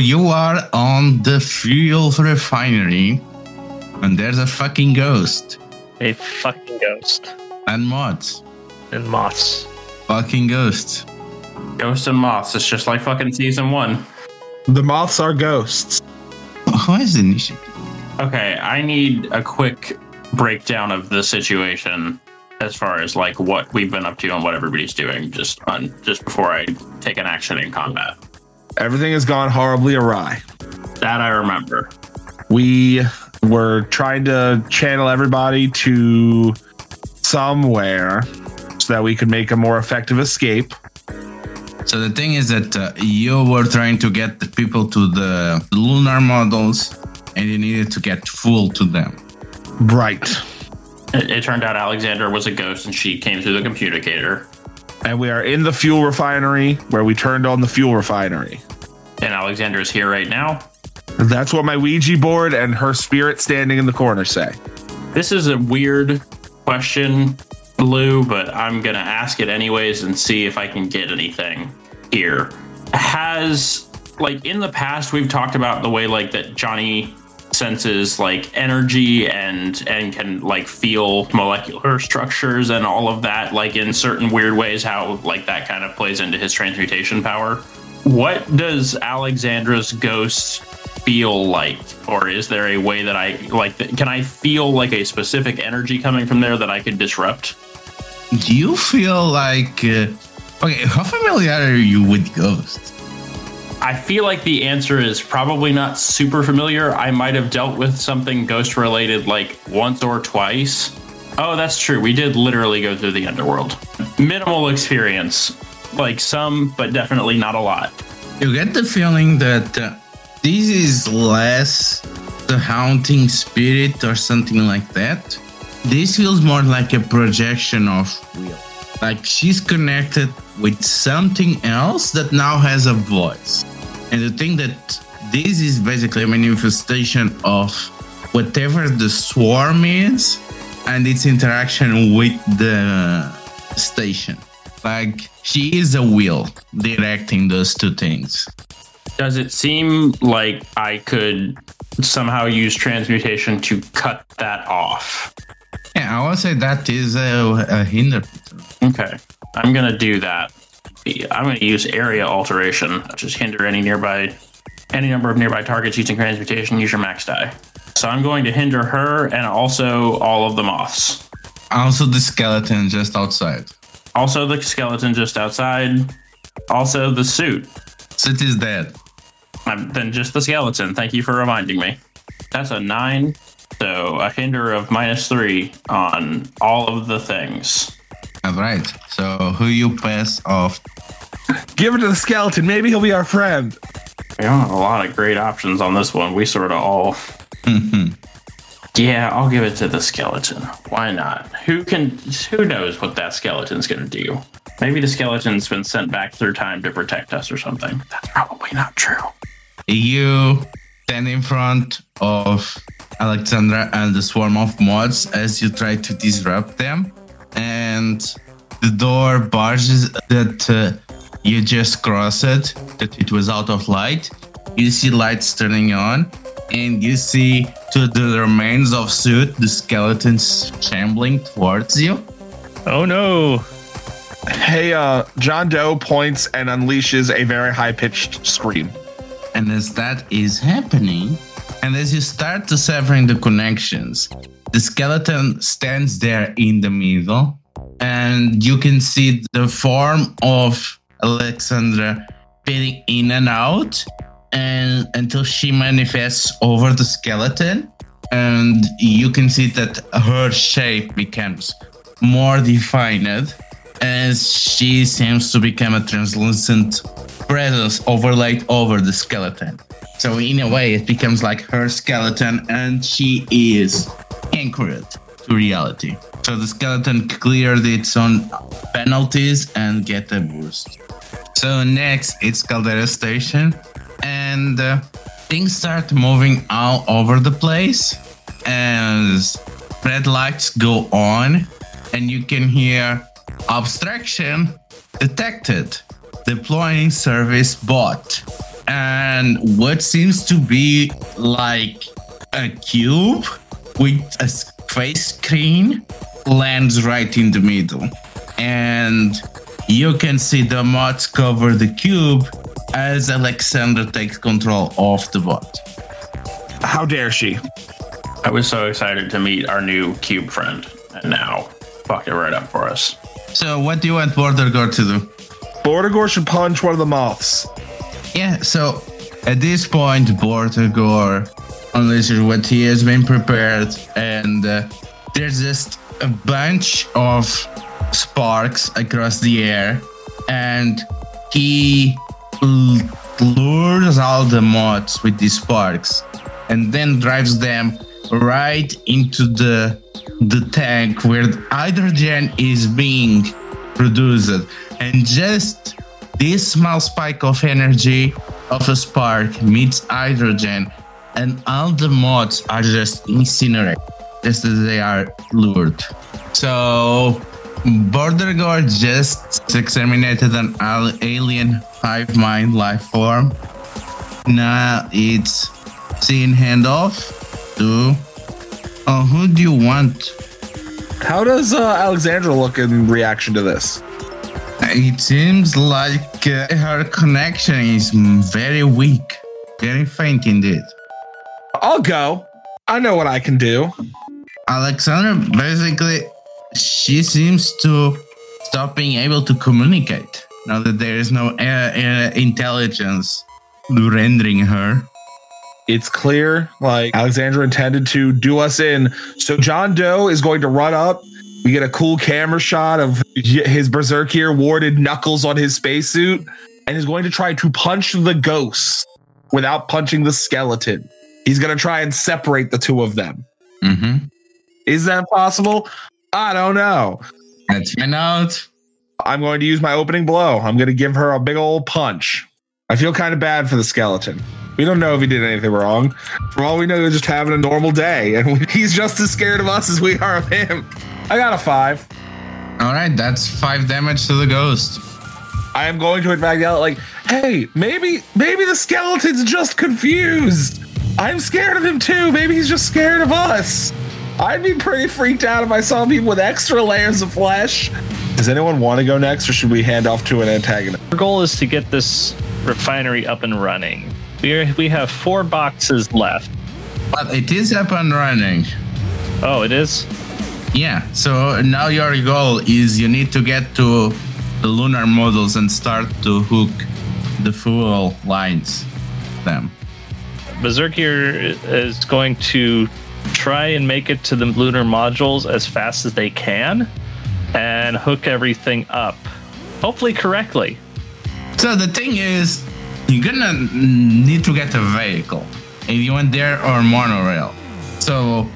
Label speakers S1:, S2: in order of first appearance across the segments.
S1: So you are on the fuel refinery, and there's a fucking ghost
S2: A fucking ghost
S1: and moths.
S2: and moths.
S1: Fucking ghosts.
S3: Ghosts and moths. It's just like fucking season one.
S4: The moths are ghosts.
S1: Who is the initiative?
S3: Okay, I need a quick breakdown of the situation as far as like what we've been up to and what everybody's doing just on just before I take an action in combat.
S4: Everything has gone horribly awry.
S3: That I remember.
S4: We were trying to channel everybody to somewhere so that we could make a more effective escape.
S1: So the thing is that uh, you were trying to get the people to the lunar modules, and you needed to get full to them.
S4: Right.
S3: It, it turned out Alexandra was a ghost and she came through the communicator.
S4: And we are in the fuel refinery where we turned on the fuel refinery.
S3: And Alexandra is here right now.
S4: That's what my Ouija board and her spirit standing in the corner say.
S3: This is a weird question, Lou, but I'm gonna ask it anyways and see if I can get anything here. Has like in the past we've talked about the way like that Johnny senses like energy and and can like feel molecular structures and all of that like in certain weird ways how like that kind of plays into his transmutation power. What does Alexandra's ghost feel like or is there a way that i like can i feel like a specific energy coming from there that i could disrupt
S1: Do you feel like uh, okay? How familiar are you with ghosts?
S3: I feel like the answer is probably not super familiar. I might have dealt with something ghost related like once or twice. Oh that's true. We did literally go through the underworld. Minimal experience. Like some but definitely not a lot.
S1: You get the feeling that uh, this is less the haunting spirit or something like that. This feels more like a projection of will. Like she's connected with something else that now has a voice. And the thing that this is basically a manifestation of whatever the swarm is and its interaction with the station. Like she is a will directing those two things.
S3: Does it seem like I could somehow use transmutation to cut that off?
S1: Yeah, I would say that is a, a hinder.
S3: Okay, I'm gonna do that. I'm gonna use area alteration, just hinder any nearby, any number of nearby targets using transmutation. Use your max die. So I'm going to hinder her and also all of the moths.
S1: Also, the skeleton just outside.
S3: Also the skeleton just outside. Also the suit.
S1: Sit is dead.
S3: Um, then just the skeleton. Thank you for reminding me. That's a nine. So a hinder of minus three on all of the things.
S1: All right. So who you pass off?
S4: Give it to the skeleton. Maybe he'll be our friend.
S3: We don't have a lot of great options on this one. We sort of all. Mm-hmm. yeah, I'll give it to the skeleton. Why not? Who can? Who knows what that skeleton's gonna do? Maybe the skeleton's been sent back through time to protect us or something. That's probably not true.
S1: You stand in front of Alexandra and the swarm of mods as you try to disrupt them, and the door barges that uh, you just crossed that it was out of light. You see lights turning on, and you see to the remains of suit the skeletons shambling towards you.
S2: Oh no!
S4: Hey, uh, John Doe points and unleashes a very high pitched scream.
S1: And as that is happening, and as you start to severing the connections, the skeleton stands there in the middle, and you can see the form of Alexandra fading in and out, and until she manifests over the skeleton, and you can see that her shape becomes more defined as she seems to become a translucent presence overlaid over the skeleton. So in a way, it becomes like her skeleton, and she is anchored to reality. So the skeleton cleared its own penalties and get a boost. So next, it's Caldera Station, and uh, things start moving all over the place as red lights go on, and you can hear obstruction detected deploying service bot and and what seems to be like a cube with a face screen lands right in the middle. And you can see the mods cover the cube as Alexandra takes control of the bot.
S4: How dare she?
S3: I was so excited to meet our new cube friend, and now fucked it right up for us.
S1: So, what do you want Bordergore to do?
S4: Bordergore should punch one of the moths.
S1: Yeah, so at this point, Bortagore unleashes what he has been prepared, and uh, there's just a bunch of sparks across the air, and he l- lures all the moths with these sparks, and then drives them right into the the tank where hydrogen is being produced, and just this small spike of energy of a spark meets hydrogen, and all the mods are just incinerated, just as they are lured. So, Bordergore just exterminated an alien hive mind life form. Now it's seeing handoff to. Oh, who do you want?
S4: How does uh, Alexandra look in reaction to this?
S1: It seems like uh, her connection is very weak, very faint indeed.
S4: I'll go. I know what I can do.
S1: Alexandra basically, she seems to stop being able to communicate now that there is no uh, uh, intelligence rendering her.
S4: It's clear, like Alexandra intended to do us in. So John Doe is going to run up. We get a cool camera shot of his berserkier warded knuckles on his spacesuit, and is going to try to punch the ghost without punching the skeleton. He's going to try and separate the two of them.
S1: Mm-hmm.
S4: Is that possible? I don't know.
S1: Let's find out.
S4: I'm going to use my opening blow. I'm going to give her a big old punch. I feel kind of bad for the skeleton. We don't know if he did anything wrong. For all we know, he's just having a normal day, and he's just as scared of us as we are of him. I got a five.
S1: All right, that's five damage to the ghost.
S4: I am going to in fact yell like, "Hey, maybe maybe the skeleton's just confused. I'm scared of him too. Maybe he's just scared of us. I'd be pretty freaked out if I saw people with extra layers of flesh." Does anyone want to go next, or should we hand off to an antagonist?
S2: Our goal is to get this refinery up and running. We are, we have four boxes left.
S1: But it is up and running.
S2: Oh, it is.
S1: Yeah, so now your goal is you need to get to the lunar modules and start to hook the fuel lines them.
S2: Berzerkir is going to try and make it to the lunar modules as fast as they can and hook everything up. Hopefully correctly.
S1: So the thing is, you're gonna need to get a vehicle, if you want there or monorail. So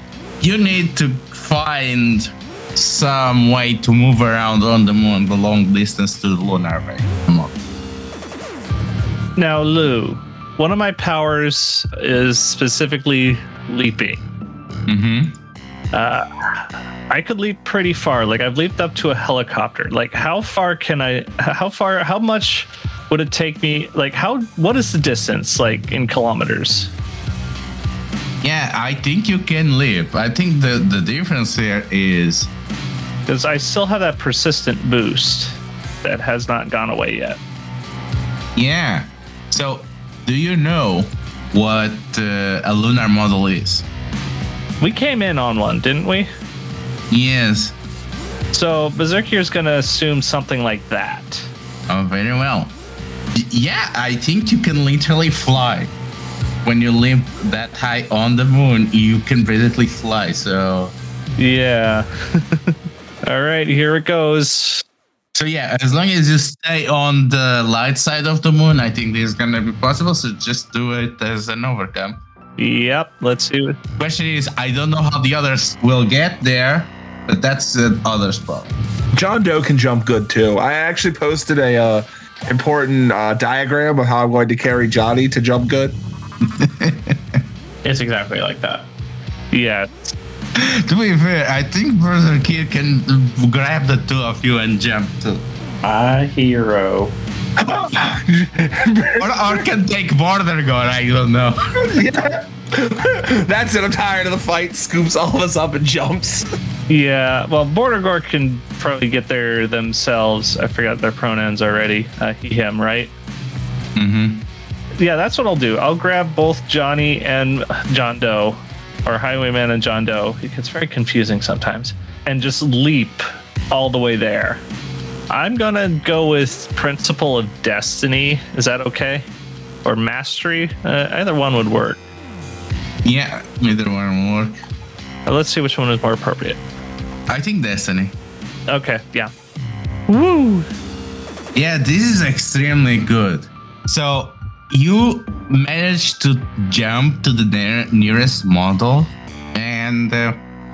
S1: you need to find some way to move around on the moon the long distance to the lunar vehicle.
S2: Now, Lou, one of my powers is specifically leaping.
S1: Mm-hmm.
S2: I could leap pretty far. Like I've leaped up to a helicopter. Like how far can I how far how much would it take me like how what is the distance like in kilometers?
S1: Yeah, I think you can live I think the the difference here is
S2: Cuz I still have that persistent boost that has not gone away yet.
S1: yeah. So do you know what uh, a lunar module is?
S2: We came in on one, didn't we?
S1: Yes.
S2: So Berzerkir's going to assume something like that.
S1: Oh, very well. Y- Yeah, I think you can literally fly. When you live that high on the moon, you can basically fly. So,
S2: Yeah. All right, here it goes.
S1: so yeah, as long as you stay on the light side of the moon, I think this is gonna be possible. So just do it as an overcome.
S2: Yep, let's see what
S1: Question is, I don't know how the others will get there, but that's the other spot.
S4: John Doe can jump good too. I actually posted a uh, important uh, diagram of how I'm going to carry Johnny to jump good.
S3: It's exactly like that.
S2: Yeah,
S1: to be fair, I think Brother Kid can grab the two of you and jump too.
S3: My hero.
S1: or, or can take border guard. I don't know.
S4: That's it. I'm tired of the fight. Scoops all of us up and jumps.
S2: Yeah, well, Border Gore can probably get there themselves. I forgot their pronouns already. Uh, he, him, right?
S1: Mm-hmm.
S2: Yeah, that's what I'll do. I'll grab both Johnny and John Doe, or Highwayman and John Doe. It gets very confusing sometimes, and just leap all the way there. I'm gonna go with Principle of Destiny. Is that okay? Or Mastery? Uh, either one would work.
S1: Yeah, neither one will work.
S2: Let's see which one is more appropriate.
S1: I think Destiny.
S2: Okay, yeah. Woo!
S1: Yeah, this is extremely good. So you manage to jump to the near- nearest model and uh,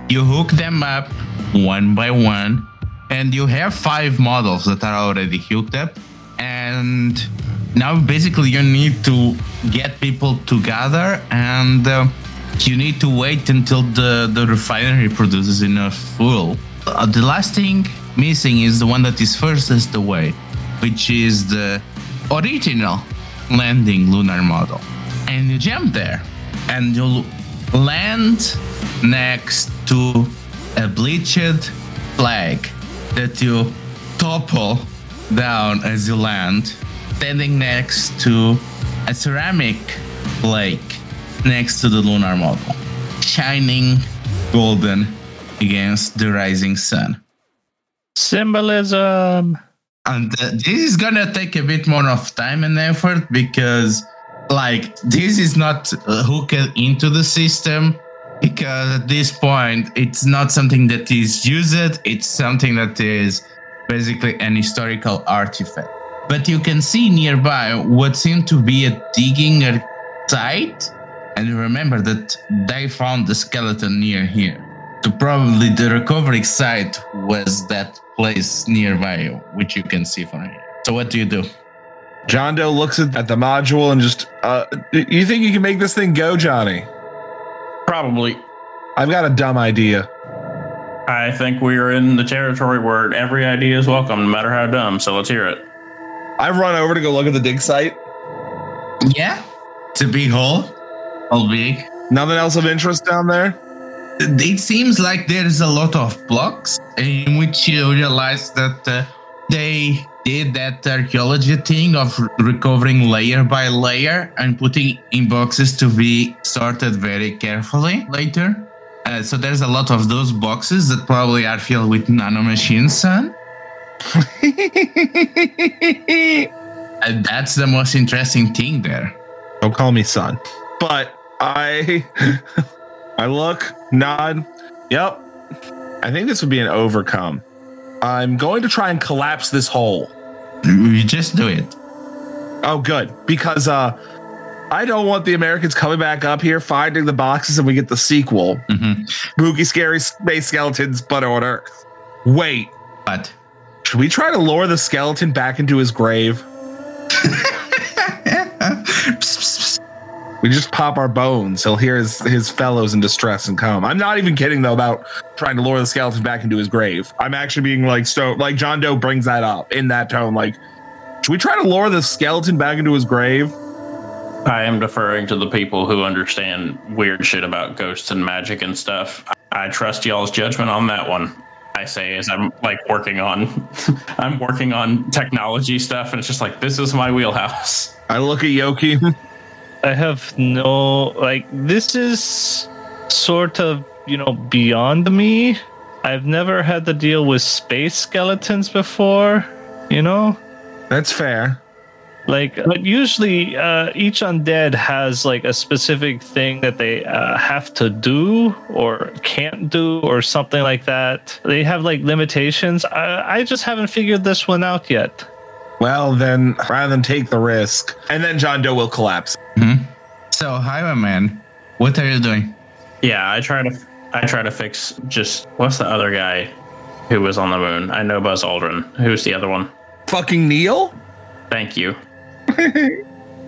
S1: you hook them up one by one. And you have five models that are already hooked up. And now basically you need to get people together and uh, you need to wait until the, the refinery produces enough fuel. Uh, the last thing missing is the one that is furthest away, which is the original landing lunar module. And you jump there and you'll land next to a bleached flag that you topple down as you land, standing next to a ceramic lake next to the lunar module, shining golden against the rising sun.
S2: Symbolism.
S1: And uh, this is gonna take a bit more of time and effort because, like, this is not uh, hooked into the system. Because at this point, it's not something that is used, it's something that is basically an historical artifact. But you can see nearby what seemed to be a digging site, and remember that they found the skeleton near here. So probably the recovery site was that place nearby, which you can see from here. So what do you do?
S4: John Doe looks at, at the module and just, uh, you think you can make this thing go, Johnny?
S3: Probably.
S4: I've got a dumb idea.
S3: I think we are in the territory where every idea is welcome, no matter how dumb. So let's hear it.
S4: I've run over to go look at the dig site.
S1: Yeah, To a big hole, all big.
S4: Nothing else of interest down there?
S1: It seems like there is a lot of blocks in which you realize that uh, they did that archaeology thing of recovering layer by layer and putting in boxes to be sorted very carefully later. Uh, so there's a lot of those boxes that probably are filled with nanomachines, son. and that's the most interesting thing there.
S4: Don't call me son. But I I look, nod. Yep. I think this would be an overcome. I'm going to try and collapse this hole.
S1: You just do it.
S4: Oh, good. Because uh I don't want the Americans coming back up here, finding the boxes, and we get the sequel.
S1: Mm-hmm.
S4: Spooky, scary space skeletons, but on Earth. Wait,
S1: But
S4: should we try to lure the skeleton back into his grave? We just pop our bones. He'll hear his, his fellows in distress and come. I'm not even kidding though about trying to lure the skeleton back into his grave. I'm actually being like so like John Doe brings that up in that tone. Like, should we try to lure the skeleton back into his grave?
S3: I am deferring to the people who understand weird shit about ghosts and magic and stuff. I trust y'all's judgment on that one. I say is I'm like working on I'm working on technology stuff and it's just like this is my wheelhouse.
S4: I look at Yoki.
S2: I have no like this is sort of, you know, beyond me. I've never had to deal with space skeletons before, you know?
S4: That's fair.
S2: Like, but usually uh, each undead has like a specific thing that they uh, have to do or can't do or something like that. They have like limitations. I, I just haven't figured this one out yet.
S4: Well, then rather than take the risk, and then John Doe will collapse.
S1: so, Highwayman, what are you doing?
S3: Yeah, I try to I try to fix just what's the other guy who was on the moon? I know Buzz Aldrin. Who's the other one?
S4: Fucking Neil?
S3: Thank you.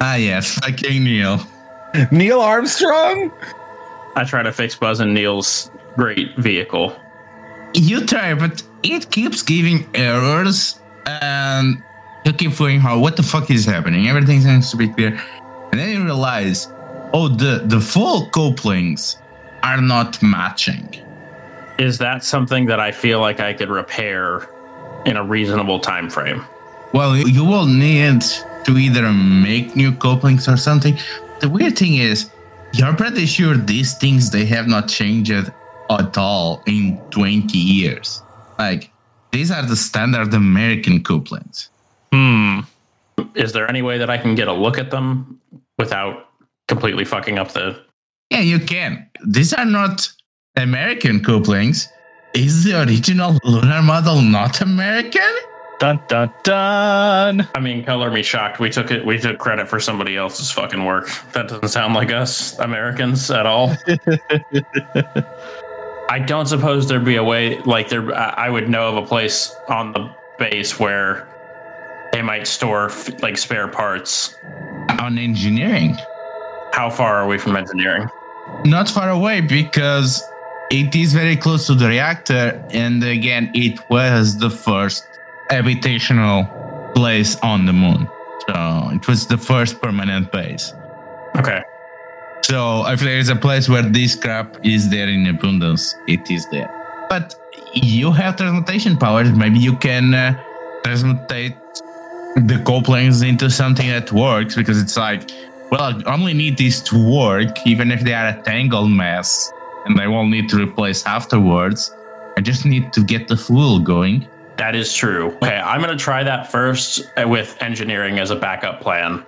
S1: Ah, yes, fucking Neil.
S4: Neil Armstrong?
S3: I try to fix Buzz and Neil's great vehicle.
S1: You try, but it keeps giving errors, and You keep going hard. What the fuck is happening? Everything seems to be clear. And then you realize, oh, the, the full couplings are not matching.
S3: Is that something that I feel like I could repair in a reasonable time frame?
S1: Well, you will need to either make new couplings or something. The weird thing is, you're pretty sure these things they have not changed at all in 20 years. Like these are the standard American couplings.
S2: Hmm.
S3: Is there any way that I can get a look at them without completely fucking up the
S1: Yeah, you can. These are not American couplings. Is the original lunar module not American?
S2: Dun dun dun.
S3: I mean, color me shocked. We took it. We took credit for somebody else's fucking work. That doesn't sound like us Americans at all. I don't suppose there'd be a way, like there. I I would know of a place on the base where they might store f- like spare parts.
S1: On engineering.
S3: How far are we from engineering?
S1: Not far away because it is very close to the reactor. And again, it was the first habitational place on the moon. So it was the first permanent base.
S3: Okay.
S1: So if there is a place where this crap is there in abundance, it is there. But you have transmutation powers. Maybe you can uh, transmutate the couplings into something that works because it's like, well, I only need these to work, even if they are a tangled mess and I will need to replace afterwards. I just need to get the fuel going.
S3: That is true. Okay, I'm gonna try that first uh, with engineering as a backup plan.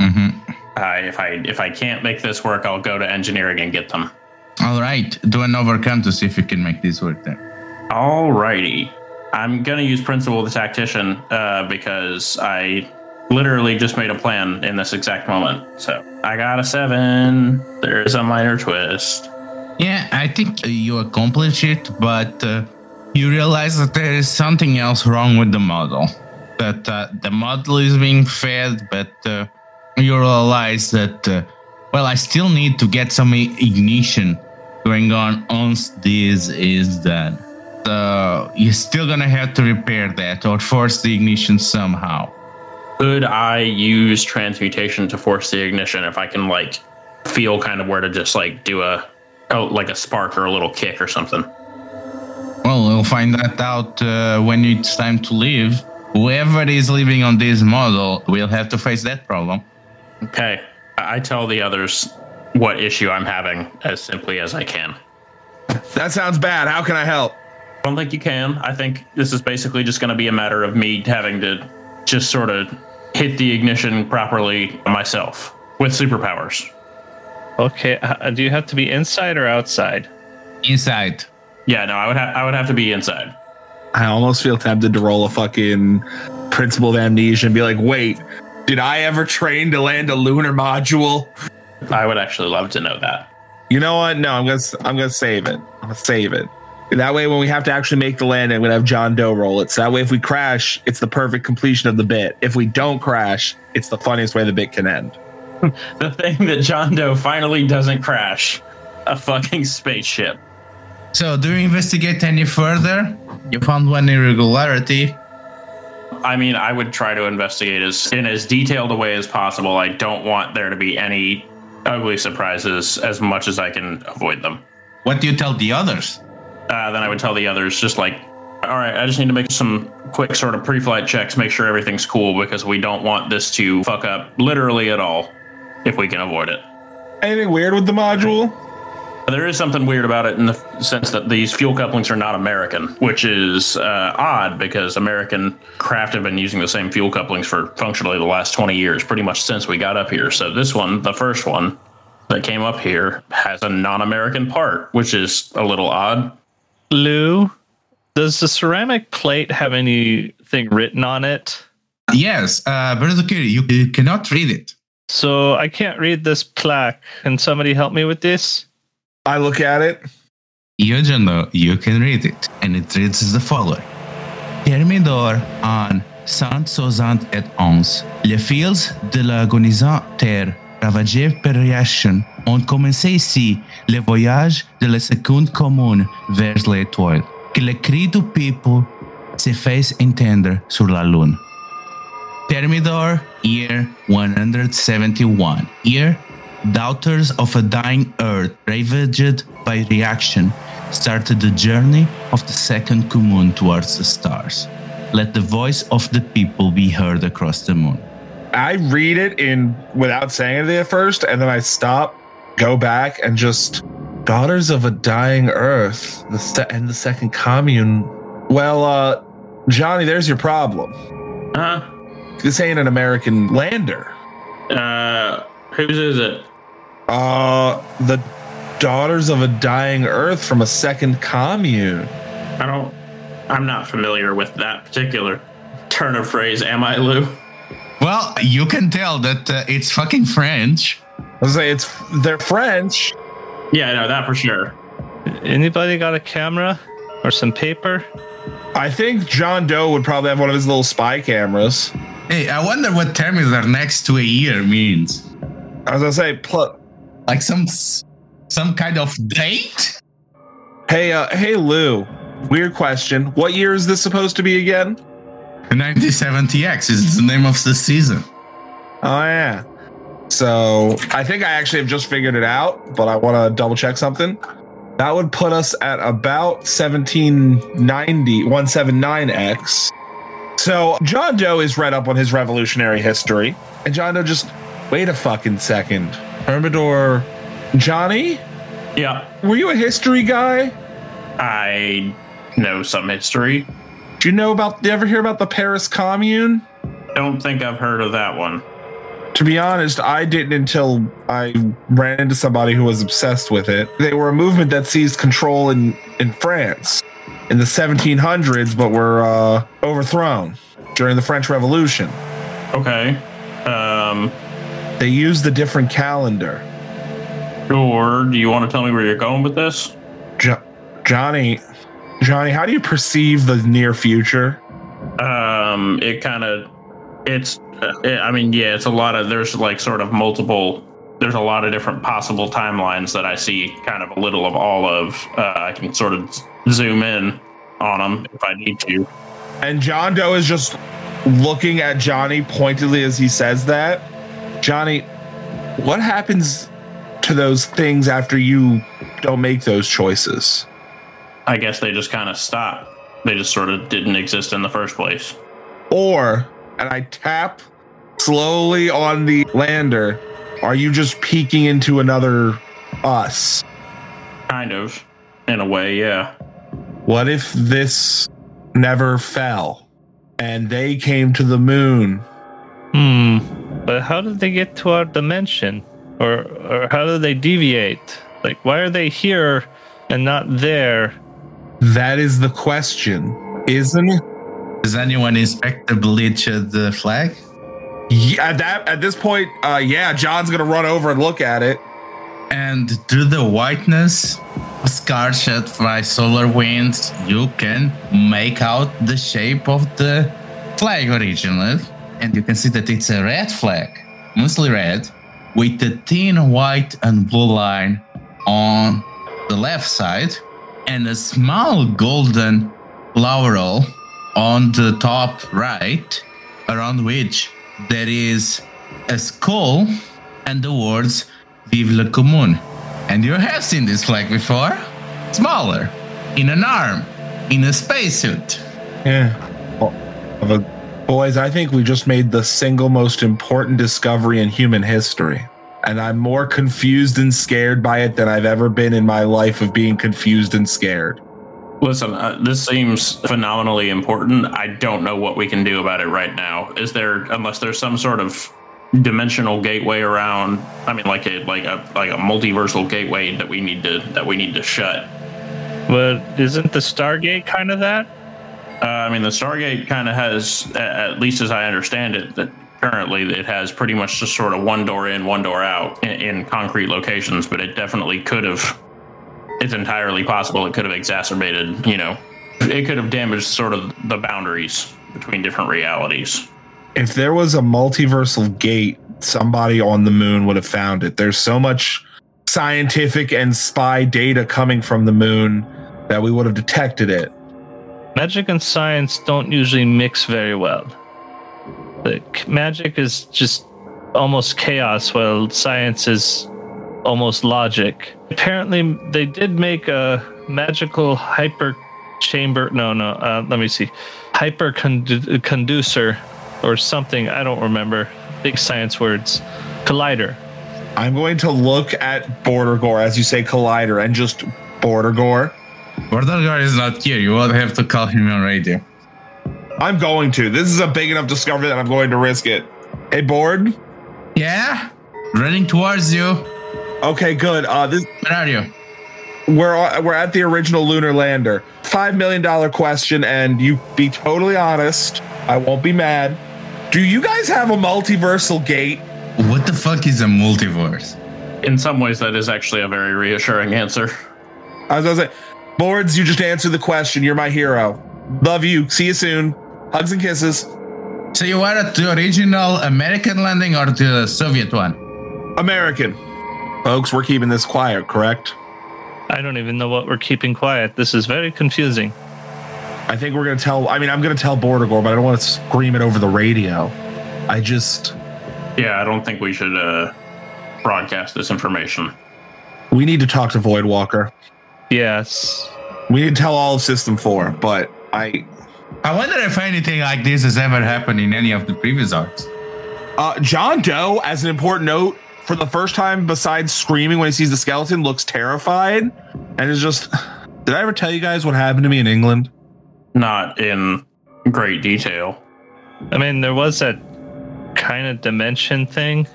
S1: hmm
S3: Uh, if I if I can't make this work, I'll go to engineering and get them.
S1: All right, do an overcome to see if you can make this work then.
S3: Alrighty. I'm gonna use Principle the Tactician uh, because I literally just made a plan in this exact moment. So I got a seven. There's a minor twist.
S1: Yeah, I think you accomplish it, but uh, you realize that there is something else wrong with the model. That uh, the model is being fed, but uh, you realize that, uh, well, I still need to get some ignition going on once this is done. So you're still gonna have to repair that or force the ignition somehow.
S3: Could I use transmutation to force the ignition if I can like feel kind of where to just like do a oh like a spark or a little kick or something?
S1: Well, we'll find that out uh, when it's time to leave. Whoever is living on this model will have to face that problem.
S3: Okay. I I tell the others what issue I'm having as simply as I can.
S4: That sounds bad. How can I help?
S3: I don't think you can. I think this is basically just going to be a matter of me having to just sort of hit the ignition properly myself with superpowers.
S2: Okay. Uh, do you have to be inside or outside?
S1: Inside.
S3: Yeah, no, I would have I would have to be inside.
S4: I almost feel tempted to roll a fucking principle of amnesia and be like, wait, did I ever train to land a lunar module?
S3: I would actually love to know that.
S4: You know what? No, I'm gonna I'm gonna save it. I'm gonna save it. That way, when we have to actually make the landing, I'm gonna have John Doe roll it. So that way, if we crash, it's the perfect completion of the bit. If we don't crash, it's the funniest way the bit can end.
S3: The thing that John Doe finally doesn't crash a fucking spaceship.
S1: So, do you investigate any further? You found one irregularity.
S3: I mean, I would try to investigate as in as detailed a way as possible. I don't want there to be any ugly surprises as much as I can avoid them.
S1: What do you tell the others?
S3: Uh, then I would tell the others just like, all right, I just need to make some quick sort of pre-flight checks, make sure everything's cool because we don't want this to fuck up literally at all if we can avoid it.
S4: Anything weird with the module?
S3: There is something weird about it in the sense that these fuel couplings are not American, which is uh, odd because American craft have been using the same fuel couplings for functionally the last 20 years, pretty much since we got up here. So this one, the first one that came up here, has a non American part, which is a little odd.
S2: Lou, does the ceramic plate have anything written on it?
S1: Yes, uh, Berzerkir, you, you cannot read it.
S2: So I can't read this plaque. Can somebody help me with this?
S4: I look at it.
S1: Eugenio, you can read it, and it reads as the following. Thermidor en Sant Sosant et Ons, les fils de l'agonisant terre ravagée par Reaction ont commencé ici le voyage de la seconde commune vers l'étoile, que le cri du peuple se fait entendre sur la lune. Thermidor, year 171. Here, doubters of a dying Earth, ravaged by reaction, started the journey of the second commune towards the stars. Let the voice of the people be heard across the moon.
S4: I read it in without saying anything at first, and then I stop, go back, and just daughters of a dying earth, the se- and the second commune. Well, uh, Johnny, there's your problem.
S3: Huh?
S4: This ain't an American lander.
S3: Uh, whose is it?
S4: Uh, the daughters of a dying earth from a second commune.
S3: I don't. I'm not familiar with that particular turn of phrase. Am I, Lou?
S1: Well, you can tell that uh, it's fucking French.
S4: I say it's they're French.
S3: Yeah, no, that for sure.
S2: Anybody got a camera or some paper?
S4: I think John Doe would probably have one of his little spy cameras.
S1: Hey, I wonder what term is Thermidor next to a year means.
S4: I say, pl-
S1: Like some some kind of date?
S4: hey, uh, hey, Lou. Weird question. What year is this supposed to be again?
S1: 9070X is the name of the season.
S4: Oh yeah. So I think I actually have just figured it out, but I want to double check something. That would put us at about 1790, 179x. So John Doe is read up on his revolutionary history, and John Doe just wait a fucking second. Thermidor, Johnny,
S3: Yeah,
S4: were you a history guy?
S3: I know some history.
S4: Do you know about? Did you ever hear about the Paris Commune?
S3: Don't think I've heard of that one.
S4: To be honest, I didn't until I ran into somebody who was obsessed with it. They were a movement that seized control in, in France in the 1700s, but were uh, overthrown during the French Revolution.
S3: Okay. Um,
S4: They used a different calendar.
S3: or do you want to tell me where you're going with this?
S4: Jo- Johnny, Johnny, how do you perceive the near future?
S3: Um, it kind of, it's, uh, it, I mean, yeah, it's a lot of, there's like sort of multiple, there's a lot of different possible timelines that I see kind of a little of all of. Uh, I can sort of zoom in on them if I need to.
S4: And John Doe is just looking at Johnny pointedly as he says that. Johnny, what happens to those things after you don't make those choices?
S3: I guess they just kind of stop. They just sort of didn't exist in the first place.
S4: Or, and I tap slowly on the lander, are you just peeking into another us?
S3: Kind of, in a way, yeah.
S4: What if this never fell and they came to the moon?
S2: Hmm. But how did they get to our dimension? Or or how do they deviate? Like why are they here and not there?
S4: That is the question, isn't it?
S1: Does anyone inspect the bleach of the flag?
S4: Yeah, at that at this point, uh, yeah, John's gonna run over and look at it.
S1: And through the whiteness scarred by solar winds, you can make out the shape of the flag originally. And you can see that it's a red flag, mostly red, with a thin white and blue line on the left side and a small golden laurel on the top right, around which there is a skull and the words Vive le Commune. And you have seen this flag before? Smaller, in an arm, in a spacesuit.
S4: Yeah. Oh, well, but boys, I think we just made the single most important discovery in human history. And I'm more confused and scared by it than I've ever been in my life of being confused and scared.
S3: Listen, uh, this seems phenomenally important. I don't know what we can do about it right now. Is there, unless there's some sort of dimensional gateway around? I mean, like a like a like a multiversal gateway that we need to that we need to shut.
S2: But isn't the Stargate kind of that?
S3: Uh, I mean, the Stargate kind of has, at least as I understand it, that currently it has pretty much just sort of one door in, one door out in, in concrete locations. But it definitely could have. It's entirely possible it could have exacerbated. You know, it could have damaged sort of the boundaries between different realities.
S4: If there was a multiversal gate, somebody on the moon would have found it. There's so much scientific and spy data coming from the moon that we would have detected it.
S2: Magic and science don't usually mix very well. Like, magic is just almost chaos, while science is almost logic. Apparently, they did make a magical hyper chamber. No, no. Uh, let me see. Hyper condu- conducer or something. I don't remember. Big science words. Collider.
S4: I'm going to look at Border Gore as you say Collider and just Border Gore.
S1: Bordelgar is not here. You will have to call him on radio.
S4: I'm going to. This is a big enough discovery that I'm going to risk it. Hey, Board.
S1: Yeah? Running towards you.
S4: Okay, good. Uh, this
S1: Where are you?
S4: we're we're at the original lunar lander. Five million dollar question, and you be totally honest. I won't be mad. Do you guys have a multiversal gate?
S1: What the fuck is a multiverse?
S3: In some ways, that is actually a very reassuring answer.
S4: I was gonna say, boards. You just answer the question. You're my hero. Love you. See you soon. Hugs and kisses.
S1: So you were at the original American landing or the Soviet one?
S4: American. Folks, we're keeping this quiet, correct?
S2: I don't even know what we're keeping quiet. This is very confusing.
S4: I think we're gonna tell. I mean, I'm gonna tell Bordergore, but I don't want to scream it over the radio. I just
S3: Yeah, I don't think we should uh, broadcast this information.
S4: we need to talk to Voidwalker.
S2: Yes.
S4: We need to tell all of System Four, but I
S1: I wonder if anything like this has ever happened in any of the previous arcs.
S4: Uh, John Doe, as an important note, for the first time, besides screaming when he sees the skeleton, looks terrified and is just. Did I ever tell you guys what happened to me in England?
S3: Not in great detail.
S2: I mean, there was that kind of dimension thing.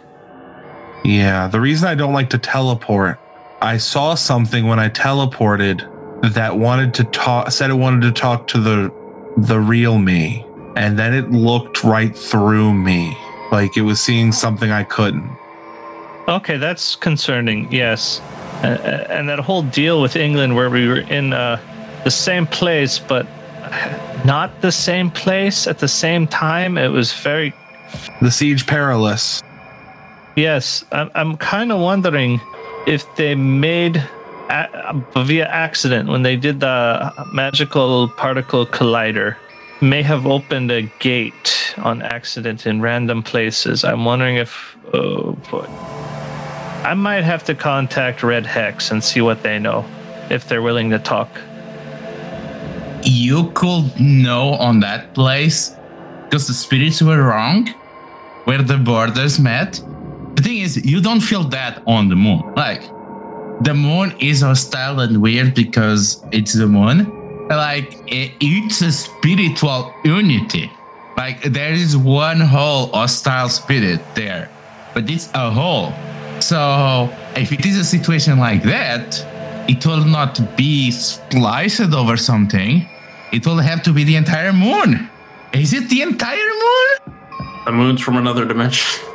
S4: Yeah, the reason I don't like to teleport, I saw something when I teleported that wanted to talk, said it wanted to talk to the the real me, and then it looked right through me, like it was seeing something I couldn't.
S2: Okay, that's concerning. Yes, and, that whole deal with England, where we were in uh, the same place, but not the same place at the same time. It was very
S4: The siege perilous.
S2: yes. I'm I'm kind of wondering if they made a, via accident when they did the magical particle collider may have opened a gate on accident in random places. I'm wondering if oh boy. I might have to contact Red Hex and see what they know if they're willing to talk.
S1: You could know on that place because the spirits were wrong where the borders met. The thing is, you don't feel that on the moon. Like, the moon is hostile and weird because it's the moon. Like, it's a spiritual unity. Like, there is one whole hostile spirit there, but it's a whole. So, if it is a situation like that, it will not be spliced over something. It will have to be the entire moon. Is it the entire moon?
S3: The moon's from another dimension.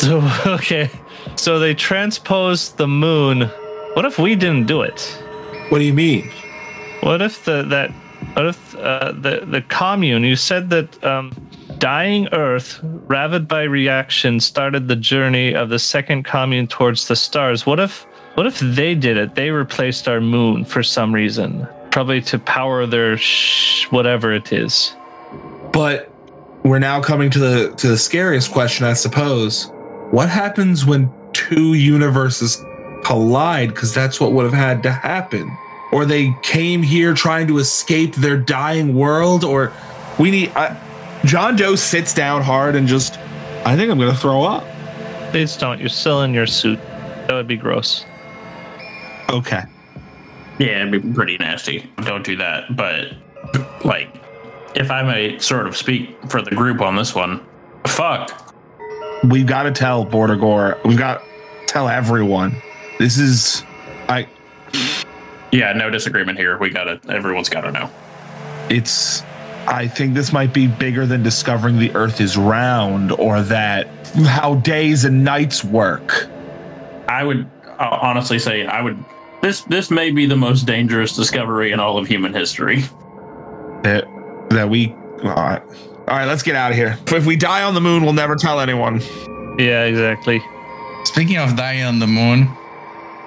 S2: So okay, so they transposed the moon. What if we didn't do it?
S4: What do you mean?
S2: What if the that what if uh, the the commune? You said that um, dying Earth, ravaged by reaction, started the journey of the second commune towards the stars. What if what if they did it? They replaced our moon for some reason, probably to power their sh- whatever it is.
S4: But we're now coming to the to the scariest question, I suppose. What happens when two universes collide? Because that's what would have had to happen. Or they came here trying to escape their dying world. Or we need. I, John Doe sits down hard and just. I think I'm going to throw up.
S2: Please don't. You're still in your suit. That would be gross.
S4: Okay.
S3: Yeah, it'd be pretty nasty. Don't do that. But, like, if I may sort of speak for the group on this one, fuck.
S4: We've got to tell Border Gore. We've got to tell everyone. This is. I.
S3: Yeah, no disagreement here. We gotta, everyone's gotta know.
S4: it's I think this might be bigger than discovering the earth is round or that how days and nights work.
S3: I would uh, honestly say I would. This this may be the most dangerous discovery in all of human history.
S4: That that we right. All right, let's get out of here. If we die on the moon, we'll never tell anyone.
S2: Yeah, exactly.
S1: Speaking of dying on the moon,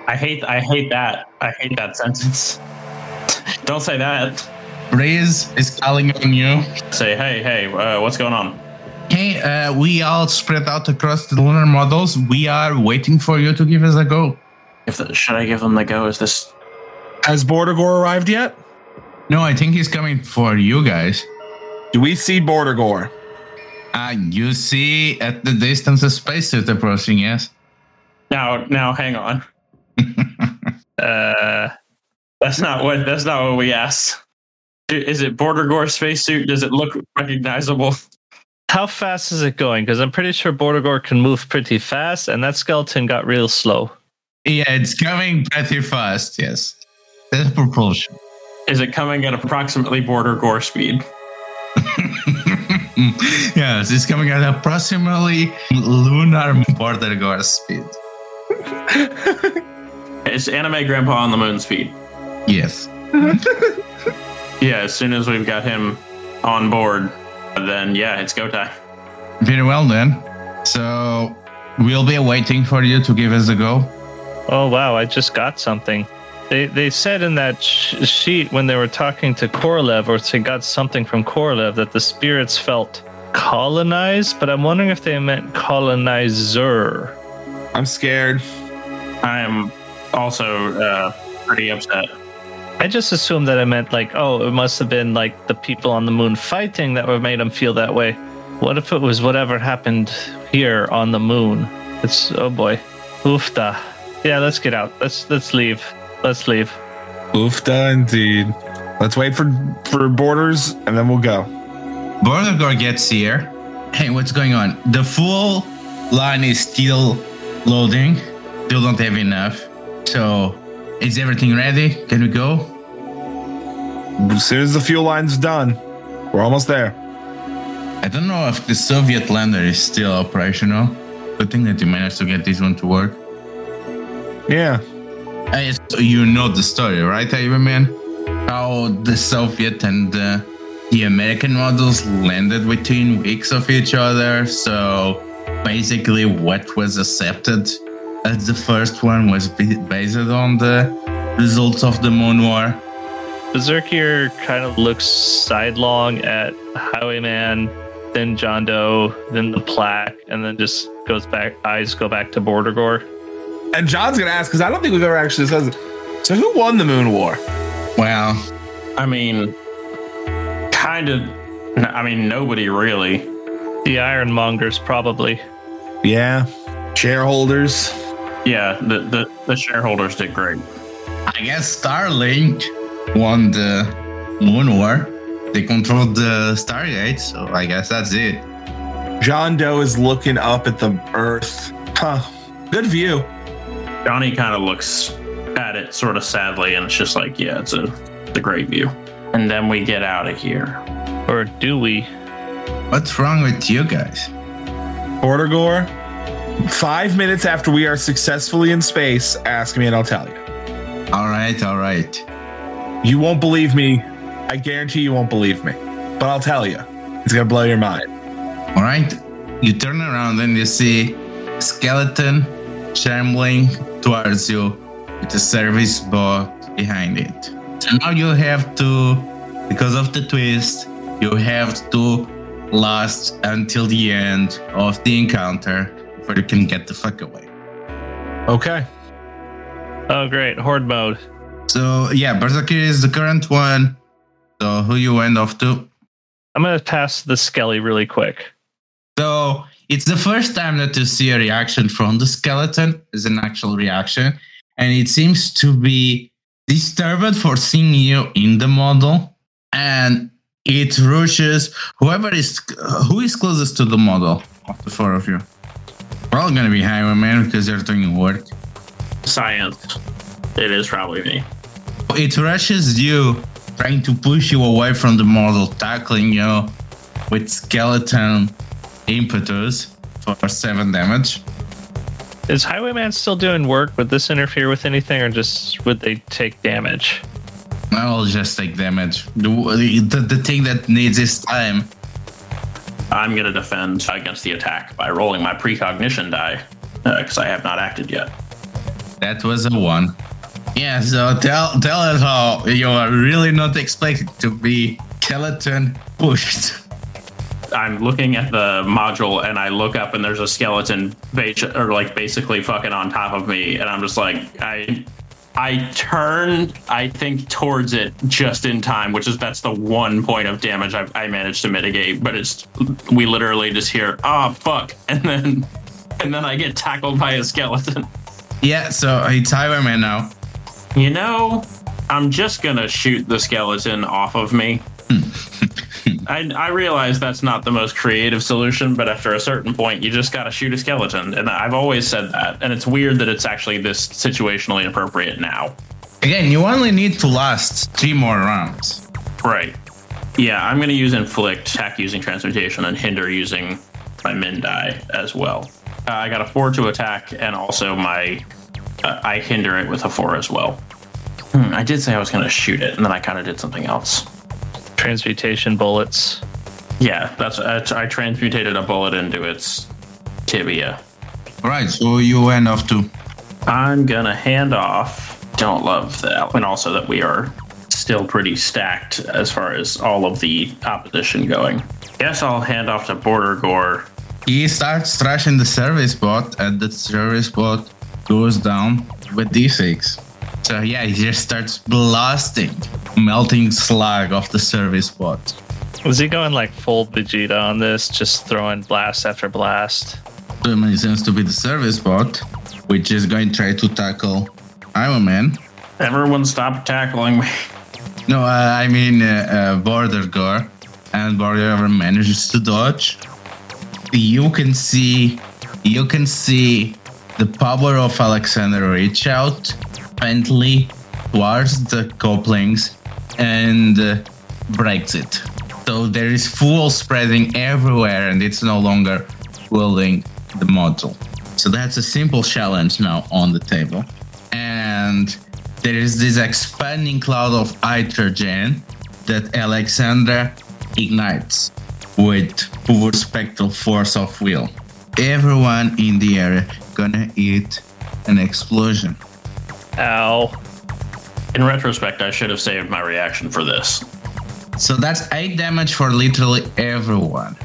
S3: I hate I hate that. I hate that sentence. Don't say that.
S1: Breeze is calling on you.
S3: Say hey hey, uh, what's going on?
S1: Hey, uh, we all spread out across the lunar modules. We are waiting for you to give us a go.
S3: If the, should I give them the go? Is this
S4: Has Bordergore arrived yet?
S1: No, I think he's coming for you guys.
S4: Do we see border gore?
S1: Uh, you see at the distance a spacesuit approaching, yes?
S3: now? Now, hang on.
S2: Uh,
S3: That's not what. That's not what we asked. Is it Border Gore spacesuit? Does it look recognizable?
S2: how fast is it going? Because I'm pretty sure border gore can move pretty fast, and that skeleton got real slow.
S1: Yeah, it's coming pretty fast, yes. There's propulsion.
S3: Is it coming at approximately Border Gore speed?
S1: yes, it's coming at approximately lunar border guard speed.
S3: Is Anime Grandpa on the moon speed?
S1: Yes.
S3: Yeah. As soon as we've got him on board, then yeah, it's go time.
S1: Very well then. So we'll be waiting for you to give us a go.
S2: Oh wow, I just got something. They they said in that sh- sheet when they were talking to Korolev, or they got something from Korolev that the spirits felt colonized, but I'm wondering if they meant colonizer.
S4: I'm scared.
S3: I am also uh, pretty upset.
S2: I just assumed that I meant like, oh, it must have been like the people on the moon fighting that were made them feel that way. What if it was whatever happened here on the moon? It's oh boy, oofta. Yeah, let's get out. Let's let's leave. Let's leave.
S4: Oofda indeed. Let's wait for for borders and then we'll go.
S1: Border guard gets here. Hey, what's going on? The full line is still loading. Still don't have enough. So is everything ready? Can we go?
S4: As soon as the fuel line's done, we're almost there.
S1: I don't know if the Soviet lander is still operational. Good thing that you managed to get this one to work.
S4: Yeah.
S1: I you know the story, right, Ivan How the Soviet and uh, the American modules landed within weeks of each other. So basically, what was accepted as the first one was based on the results of the Moon War.
S2: Berzerkir kind of looks sidelong at Highwayman, then John Doe, then the plaque, and then just goes back. Eyes go back to Bordergore.
S4: And John's gonna ask because I don't think we've ever actually discussed it. So who won the Moon War?
S1: Well,
S3: I mean, kind of. I mean, nobody really.
S2: The Ironmongers probably.
S4: Yeah. Shareholders.
S3: Yeah, the the, the shareholders did great.
S1: I guess Starlink won the Moon War. They controlled the Stargate, so I guess that's it.
S4: John Doe is looking up at the Earth. Huh. Good view.
S3: Johnny kind of looks at it sort of sadly, and it's just like, yeah, it's a, it's a great view. And then we get out of here.
S2: Or do we?
S1: What's wrong with you guys?
S4: Bordergore. Five minutes after we are successfully in space, ask me and I'll tell you.
S1: All right, all right.
S4: You won't believe me. I guarantee you won't believe me. But I'll tell you. It's gonna blow your mind.
S1: All right. You turn around and you see skeleton shambling towards you with a service boat behind it. So now you have to, because of the twist, you have to last until the end of the encounter before you can get the fuck away.
S4: Okay.
S2: Oh, great. Horde mode.
S1: So yeah, Berzerkir is the current one. So who you went off to?
S2: I'm going to pass the Skelly really quick.
S1: So it's the first time that you see a reaction from the skeleton as an actual reaction, and it seems to be disturbed for seeing you in the module, and it rushes whoever is who is closest to the module of the four of you. We're all gonna be highwaymen because they're doing work.
S3: Science. It is probably me.
S1: It rushes you, trying to push you away from the module, tackling you with skeleton impetus for seven damage.
S2: Is Highwayman still doing work? Would this interfere with anything, or just would they take damage?
S1: I'll just take damage. The, the, the thing that needs is time.
S3: I'm going to defend against the attack by rolling my precognition die uh, because I have not acted yet.
S1: That was a one. Yeah, so tell tell us how you are really not expected to be skeleton pushed.
S3: I'm looking at the module and I look up and there's a skeleton basi- or like basically fucking on top of me and I'm just like I I turn I think towards it just in time, which is that's the one point of damage I, I managed to mitigate. But it's we literally just hear ah fuck and then and then I get tackled by a skeleton.
S1: Yeah, so it's Highwayman now.
S3: You know, I'm just gonna shoot the skeleton off of me. I, I realize that's not the most creative solution, but after a certain point, you just gotta shoot a skeleton, and I've always said that. And it's weird that it's actually this situationally appropriate now.
S1: Again, you only need to last three more rounds.
S3: Right. Yeah, I'm gonna use inflict, attack using transmutation, and hinder using my min die as well. Uh, I got a four to attack, and also my uh, I hinder it with a four as well. Hmm, I did say I was gonna shoot it, and then I kind of did something else.
S2: Transmutation bullets.
S3: Yeah, that's I, I transmutated a bullet into its tibia.
S1: Right, so you end off to.
S3: I'm gonna hand off. Don't love that, and also that we are still pretty stacked as far as all of the opposition going. Guess I'll hand off to Border Gore.
S1: He starts thrashing the service bot, and the service bot goes down with d6. So yeah, he just starts blasting, melting slag off the service bot.
S2: Was he going like full Vegeta on this, just throwing blast after blast?
S1: So it seems to be the service bot, which is going to try to tackle Iron Man.
S3: Everyone stop tackling me.
S1: No, uh, I mean uh, uh, Border Gore, and Border Gore manages to dodge. You can see, you can see the power of Alexandra reach out faintly towards the couplings and uh, breaks it. So there is fuel spreading everywhere, and it's no longer wielding the module. So that's a simple challenge now on the table. And there is this expanding cloud of hydrogen that Alexandra ignites with poor spectral force of will. Everyone in the area gonna eat an explosion.
S2: Ow.
S3: In retrospect, I should have saved my reaction for this.
S1: So that's eight damage for literally everyone.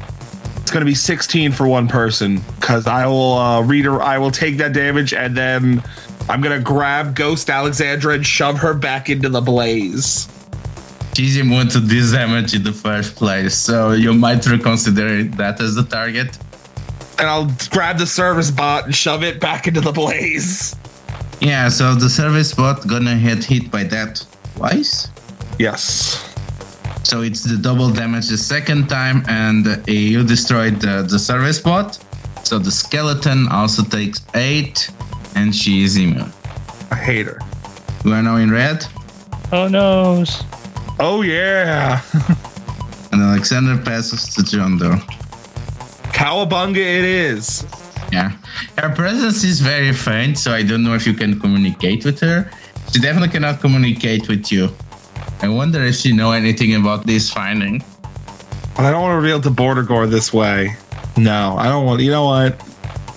S4: It's going to be 16 for one person because I will uh, read her. I will take that damage and then I'm going to grab Ghost Alexandra and shove her back into the blaze.
S1: She's immune to this damage in the first place, so you might reconsider that as the target.
S4: And I'll grab the service bot and shove it back into the blaze.
S1: Yeah, so the service bot gonna get hit by that twice.
S4: Yes.
S1: So it's the double damage the second time, and uh, you destroyed the, the service bot. So the skeleton also takes eight, and she is immune.
S4: I hate her.
S1: We are now in red,
S2: Oh no.
S4: Oh, yeah.
S1: and Alexandra passes to John Doe.
S4: Cowabunga it is.
S1: Yeah, her presence is very faint, so I don't know if you can communicate with her. She definitely cannot communicate with you. I wonder if she know anything about this finding.
S4: But I don't want to reveal to Border Gore this way. No, I don't want. You know what?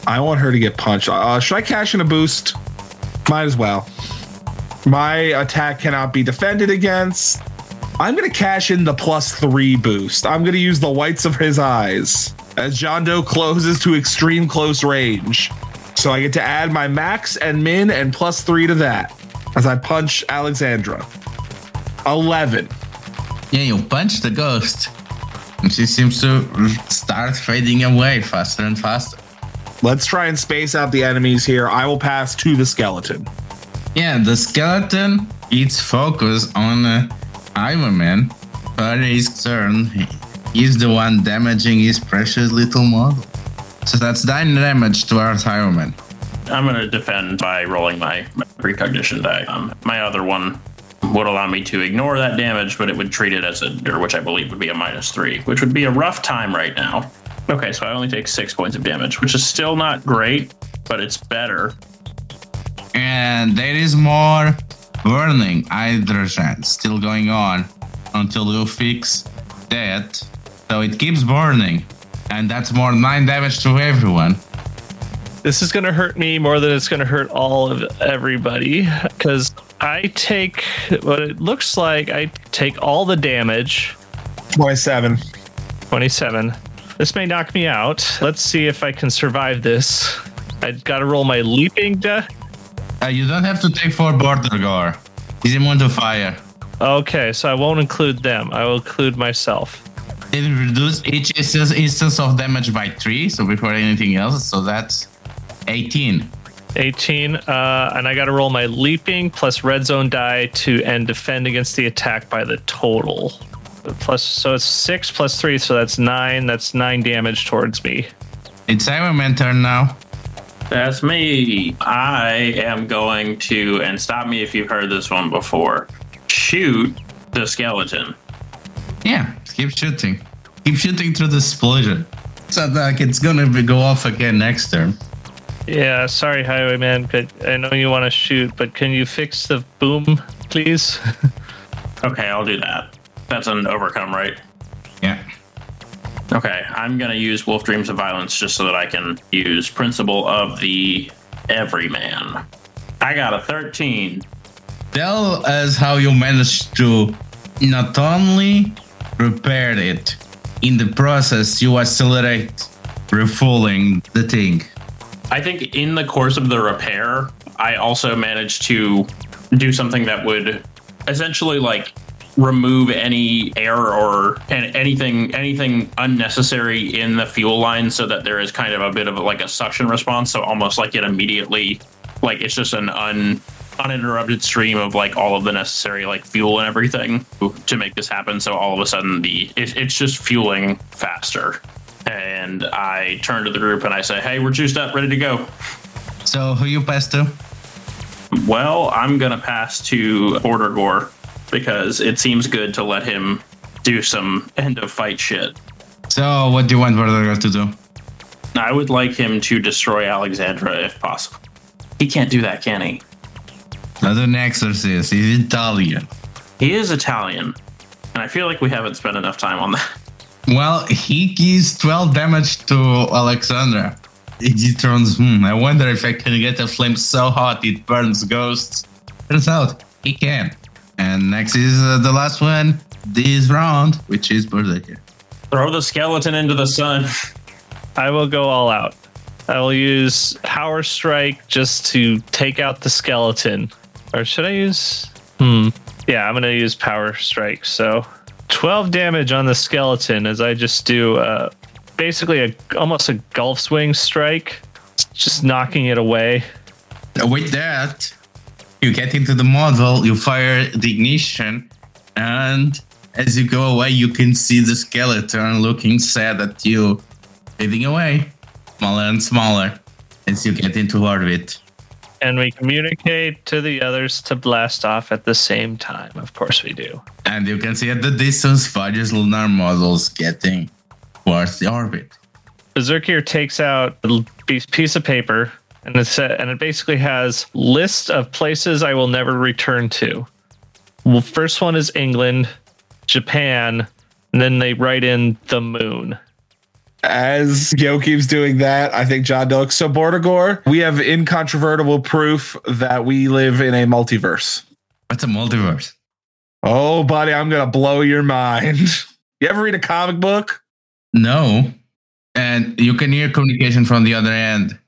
S4: I want her to get punched. Uh, should I cash in a boost? Might as well. My attack cannot be defended against. I'm going to cash in the plus three boost. I'm going to use the whites of his eyes as John Doe closes to extreme close range. So I get to add my max and min and plus three to that as I punch Alexandra. 11.
S1: Yeah, you punch the ghost, and she seems to start fading away faster and faster.
S4: Let's try and space out the enemies here. I will pass to the skeleton.
S1: Yeah, the skeleton its focus on uh, Iron Man. For his turn, he's the one damaging his precious little module. So that's 9 damage to our Man.
S3: I'm going to defend by rolling my, my precognition die. Um, my other one would allow me to ignore that damage, but it would treat it as a, or which I believe would be a minus three, which would be a rough time right now. Okay, so I only take six points of damage, which is still not great, but it's better.
S1: And there is more burning hydrogen still going on until you fix that. So it keeps burning. And that's more 9 damage to everyone.
S2: This is going to hurt me more than it's going to hurt all of everybody because I take what it looks like. I take all the damage,
S4: 27.
S2: 27. This may knock me out. Let's see if I can survive this. I gotta roll my leaping de-
S1: Uh, you don't have to take for border gore. He's immune to fire.
S2: Okay, so I won't include them. I will include myself.
S1: It reduce each instance, instance of damage by three, so before anything else, so that's 18.
S2: 18, uh, and I gotta roll my leaping plus red zone die to and defend against the attack by the total. Plus, so it's six plus three, so that's nine. That's nine damage towards me.
S1: It's Iron turn now.
S3: That's me. I am going to, and stop me if you've heard this one before, shoot the skeleton.
S1: Yeah, keep shooting. Keep shooting through the explosion. It's not like it's gonna be, go off again next turn.
S2: Yeah, sorry, Highwayman, but I know you want to shoot, but can you fix the boom, please?
S3: Okay, I'll do that. That's an overcome, right?
S1: Yeah.
S3: Okay, I'm gonna use Wolf Dreams of Violence just so that I can use Principle of the Everyman. I got a 13.
S1: Tell us how you managed to not only repair it, in the process, you accelerate refueling the thing.
S3: I think in the course of the repair, I also managed to do something that would essentially like remove any air or an- anything anything unnecessary in the fuel line so that there is kind of a bit of like a suction response so almost like it immediately like it's just an un uninterrupted stream of like all of the necessary like fuel and everything to make this happen so all of a sudden the it, it's just fueling faster and i turn to the group and i say hey we're juiced up ready to go
S1: So who you pass to?
S3: well, I'm gonna pass to Order Gore because it seems good to let him do some end of fight shit.
S1: So what do you want Order Gore to do?
S3: I would like him to destroy Alexandra if possible. He can't do that, can he?
S1: Not an exorcist. He's Italian.
S3: He is Italian, and I feel like we haven't spent enough time on that.
S1: Well, he gives 12 damage to Alexandra. He turns, hmm, I wonder if I can get a flame so hot it burns ghosts. Turns out, he can. And next is uh, the last one this round, which is Berzerkir.
S3: Throw the skeleton into the sun.
S2: I will go all out. I will use Power Strike just to take out the skeleton. Or should I use? Hmm. Yeah, I'm going to use Power Strike. So 12 damage on the skeleton as I just do uh, basically a almost a golf swing strike, just knocking it away.
S1: With that, you get into the module, you fire the ignition, and as you go away, you can see the skeleton looking sad at you, fading away, smaller and smaller as you get into orbit.
S2: And we communicate to the others to blast off at the same time. Of course, we do.
S1: And you can see at the distance Fudge's lunar modules getting towards the orbit.
S2: Berzerkir takes out a piece of paper and it sa- and it basically has list of places I will never return to. Well, first one is England, Japan, and then they write in the moon.
S4: As Yo keeps doing that, I think John Doe. So Bordigor, we have incontrovertible proof that we live in a multiverse.
S1: What's a multiverse?
S4: Oh, buddy, I'm gonna blow your mind. You ever read a comic book?
S1: No. And you can hear communication from the other end.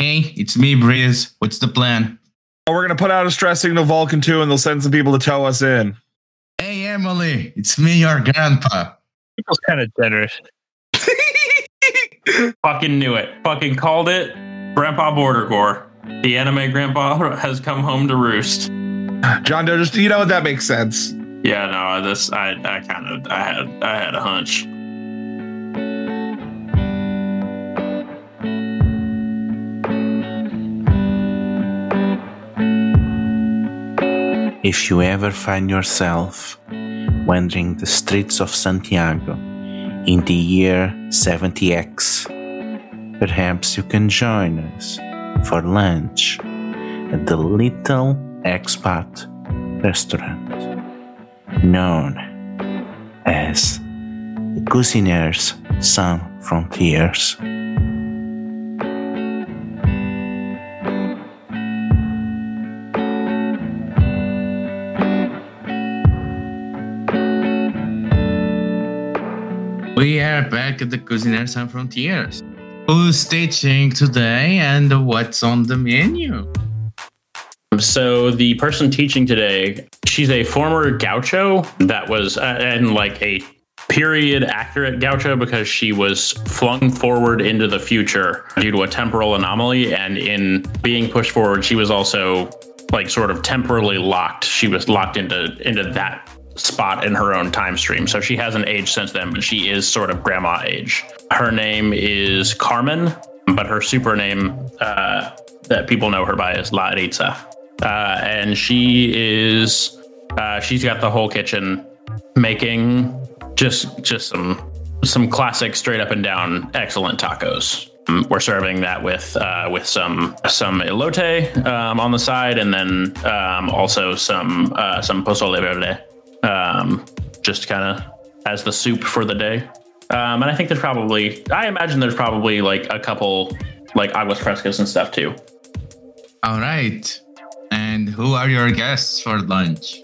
S1: Hey, it's me, Breeze. What's the plan?
S4: Oh, we're gonna put out a stress signal Vulcan 2 and they'll send some people to tow us in.
S1: Hey, Emily, it's me, your grandpa.
S2: People's kind of generous.
S3: Fucking knew it. Fucking called it. Grandpa Border Gore. The anime grandpa has come home to roost.
S4: John Doe, just you know that makes sense.
S3: Yeah, no, this I I kind of I had I had a hunch.
S5: If you ever find yourself wandering the streets of Santiago in the year 70X, perhaps you can join us for lunch at the Little Expat restaurant known as the Cuisiniers Sans Frontières.
S1: We are back at the Cuisiniers Sans Frontières. Who's teaching today and what's on the menu?
S3: So the person teaching today, she's a former gaucho that was, uh, and like a period accurate gaucho because she was flung forward into the future due to a temporal anomaly. And in being pushed forward, she was also like sort of temporally locked. She was locked into into that spot in her own time stream. So she hasn't aged since then, but she is sort of grandma age. Her name is Carmen, but her super name uh, that people know her by is La Ritza. Uh, and she is uh, she's got the whole kitchen making just just some some classic straight up and down excellent tacos. Um, We're serving that with uh, with some some elote um, on the side, and then um, also some uh, some pozole verde, um, just kind of as the soup for the day. Um, and I think there's probably I imagine there's probably like a couple like aguas frescas and stuff too.
S1: All right. And who are your guests for lunch?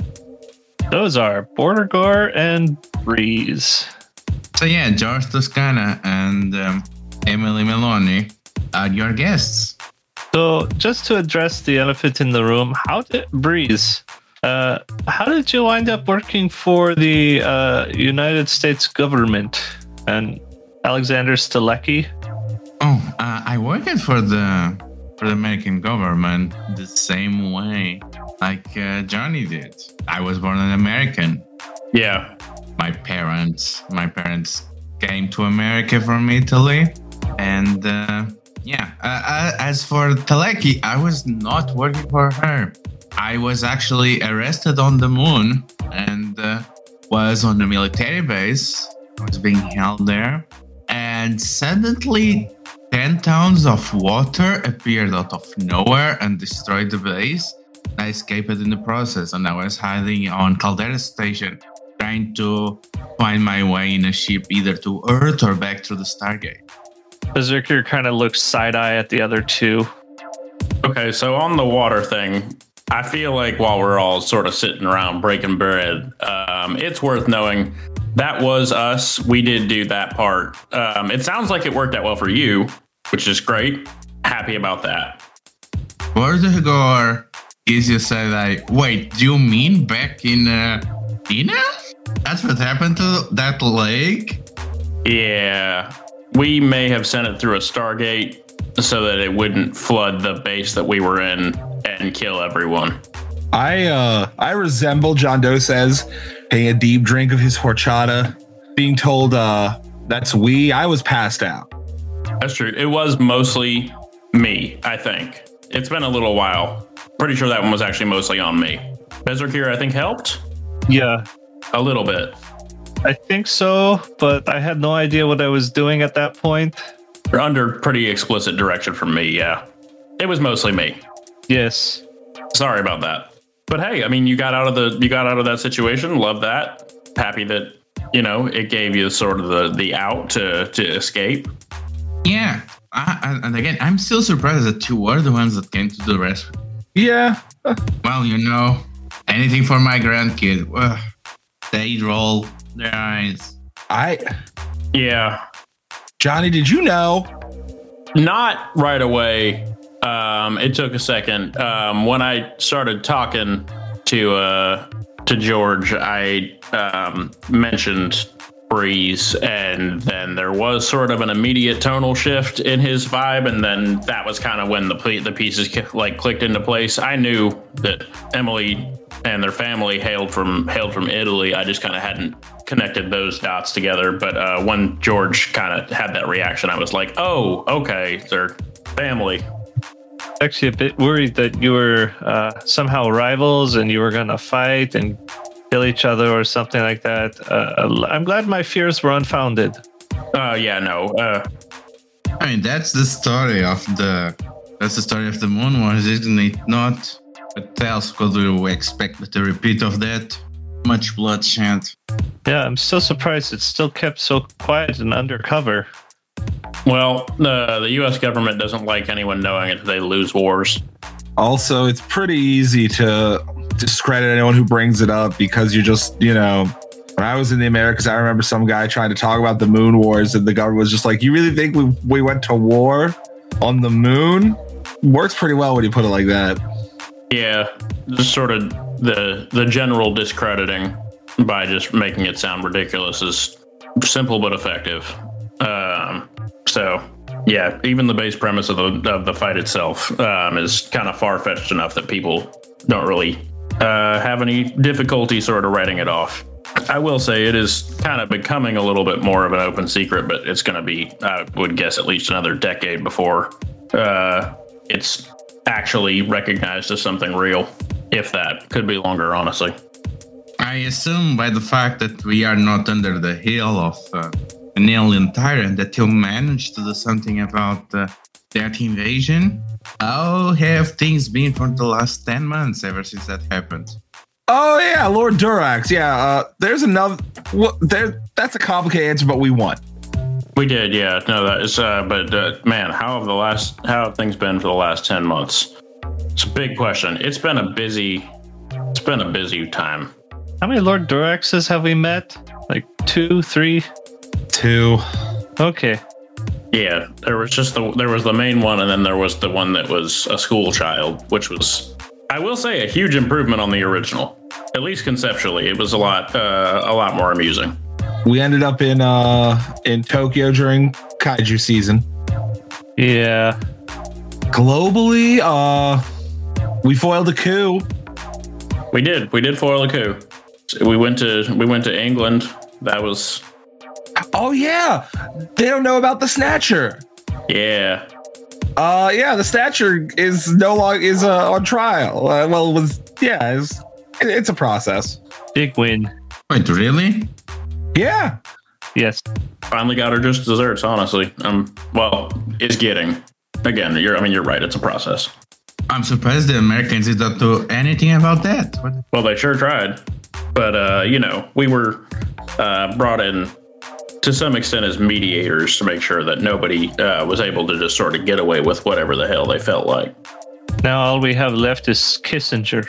S2: Those are Border Gore and Breeze.
S1: So yeah, George Toscana and um, Emily Meloni are your guests.
S2: So, just to address the elephant in the room, how did Breeze? Uh, how did you wind up working for the uh, United States government and Alexandra Stalecki?
S1: Oh, uh, I worked for the for the American government the same way like uh, Johnny did. I was born an American.
S3: Yeah,
S1: My parents, my parents came to America from Italy, and uh, yeah. Uh, uh, as for Teleki, I was not working for her. I was actually arrested on the moon and uh, was on a military base. I was being held there, and suddenly 10 tons of water appeared out of nowhere and destroyed the base. I escaped in the process, and I was hiding on Caldera Station, trying to find my way in a ship either to Earth or back through the Stargate.
S2: Berzerkir kind of looks side eye at the other two.
S3: Okay, so on the water thing, I feel like while we're all sort of sitting around breaking bread, um, it's worth knowing that was us. We did do that part. Um, it sounds like it worked out well for you, which is great. Happy about that.
S1: Bordigor is you say like, wait, do you mean back in uh, Tina? That's what happened to that lake?
S3: Yeah, we may have sent it through a Stargate so that it wouldn't flood the base that we were in and kill everyone.
S4: I uh I resemble John Doe says taking a deep drink of his horchata, being told uh that's we. I was passed out.
S3: That's true. It was mostly me, I think. It's been a little while. Pretty sure that one was actually mostly on me. Berzerkir, I think, helped
S2: Yeah,
S3: a little bit.
S2: I think so, but I had no idea what I was doing at that point.
S3: You're under pretty explicit direction from me, yeah. It was mostly me.
S2: Yes.
S3: Sorry about that. But hey, I mean, you got out of the you got out of that situation. Love that. Happy that you know it gave you sort of the the out to to escape.
S1: Yeah. I, I- and again, I'm still surprised that you were the ones that came to the rescue.
S4: Yeah.
S1: Well, you know, anything for my grandkid. Ugh. They roll their eyes.
S4: I
S3: Yeah,
S4: Johnny, did you know?
S3: not right away. Um, it took a second. Um, when I started talking to uh, to George, I um, mentioned Breeze, and then there was sort of an immediate tonal shift in his vibe, and then that was kind of when the the pieces like clicked into place. I knew that Emily and their family hailed from hailed from Italy. I just kind of hadn't connected those dots together. But uh, when George kind of had that reaction, I was like, "Oh, okay, they're family."
S2: Actually, a bit worried that you were uh, somehow rivals and you were going to fight and kill each other or something like that. Uh, I'm glad my fears were unfounded.
S3: Uh, yeah, no. Uh,
S1: I mean, that's the story of the. That's the story of the Moon Wars, isn't it? Not. What else could we expect with a repeat of that? Much bloodshed.
S2: Yeah, I'm still surprised it's still kept so quiet and undercover.
S3: Well, the the U.S. government doesn't like anyone knowing it. They lose wars.
S4: Also, it's pretty easy to discredit anyone who brings it up because you just, you know, When I was in the Americas, I remember some guy trying to talk about the moon wars, and the government was just like, "You really think we we went to war on the moon?" Works pretty well when you put it like that.
S3: Yeah, just sort of the the general discrediting by just making it sound ridiculous is simple but effective. Um, so yeah, even the base premise of the of the fight itself um, is kind of far fetched enough that people don't really uh, have any difficulty sort of writing it off. I will say it is kind of becoming a little bit more of an open secret, but it's going to be, I would guess, at least another decade before uh, it's actually recognized as something real. If that could be longer, honestly.
S1: I assume by the fact that we are not under the heel of uh, an alien tyrant that you managed to do something about uh, that invasion. How have things been for the last 10 months ever since that happened?
S4: Oh yeah, Lord Durax. Yeah, uh, there's another. Well, there. That's a complicated answer, but we won.
S3: We did, yeah. No, that is. Uh, but uh, man, how have the last how have things been for the last ten months? It's a big question. It's been a busy. It's been a busy time.
S2: How many Lord Duraxes have we met? Like two, three?
S4: Two.
S2: Okay.
S3: Yeah, there was just the there was the main one, and then there was the one that was a school child, which was, I will say, a huge improvement on the original. At least conceptually, it was a lot uh, a lot more amusing.
S4: We ended up in uh in Tokyo during kaiju season.
S2: Yeah.
S4: Globally, uh, we foiled a coup.
S3: We did. We did foil a coup. We went to we went to England. That was
S4: Oh yeah, they don't know about the Snatcher.
S3: yeah.
S4: Uh, yeah, the Snatcher is no longer is uh, on trial. Uh, well, it was yeah, it's, it's a process.
S2: Big win.
S1: Wait, really?
S4: Yeah,
S2: Yes.
S3: Finally got her just desserts. Honestly, um. Well, is getting. Again, you're. I mean, you're right. It's a process.
S1: I'm surprised the Americans did not do anything about that. What?
S3: Well, they sure tried, but uh, you know, we were uh, brought in to some extent as mediators to make sure that nobody uh, was able to just sort of get away with whatever the hell they felt like.
S2: Now all we have left is Kissinger.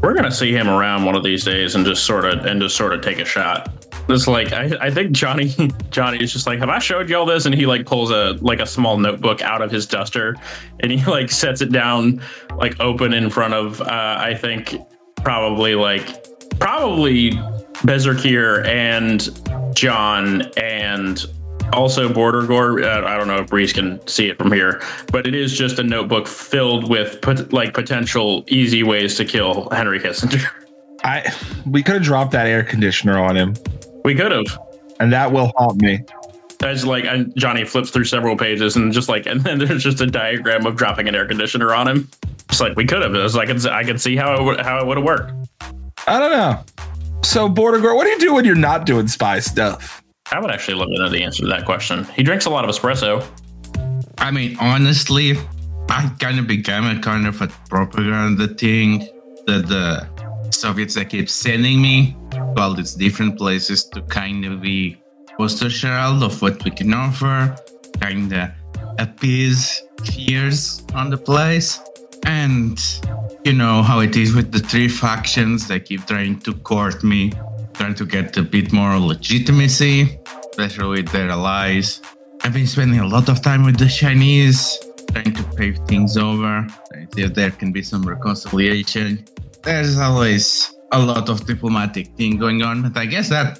S3: We're gonna see him around one of these days and just sort of and just sort of take a shot. It's like I, I think Johnny Johnny is just like, have I showed you all this? And he like pulls a like a small notebook out of his duster and he like sets it down like open in front of uh, I think probably like probably Berzerkir and John and also Border Gore. Uh, I don't know if Reese can see it from here, but it is just a notebook filled with pot- like potential easy ways to kill Henry Kissinger.
S4: I we could have dropped that air conditioner on him,
S3: We could have.
S4: and that will haunt me.
S3: As like and Johnny flips through several pages and just like and then there's just a diagram of dropping an air conditioner on him. It's like we could have. it's like I can see how it how it would have worked.
S4: I don't know. So, Border Girl, what do you do when you're not doing spy stuff?
S3: I would actually love to know the answer to that question. He drinks a lot of espresso.
S1: I mean, honestly, I kind of became a kind of a propaganda thing that the Soviets they keep sending me to all these different places to kind of be poster child of what we can offer, kind of appease fears on the place. And you know how it is with the three factions, they keep trying to court me, trying to get a bit more legitimacy, especially with their allies. I've been spending a lot of time with the Chinese, trying to pave things over, see if there can be some reconciliation. There's always a lot of diplomatic thing going on, but I guess that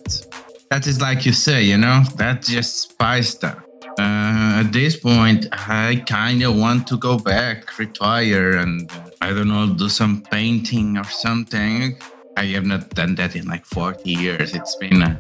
S1: that is like you say, you know, that's just spy stuff. Uh, at this point, I kind of want to go back, retire, and uh, I don't know, do some painting or something. I have not done that in like 40 years. It's been uh,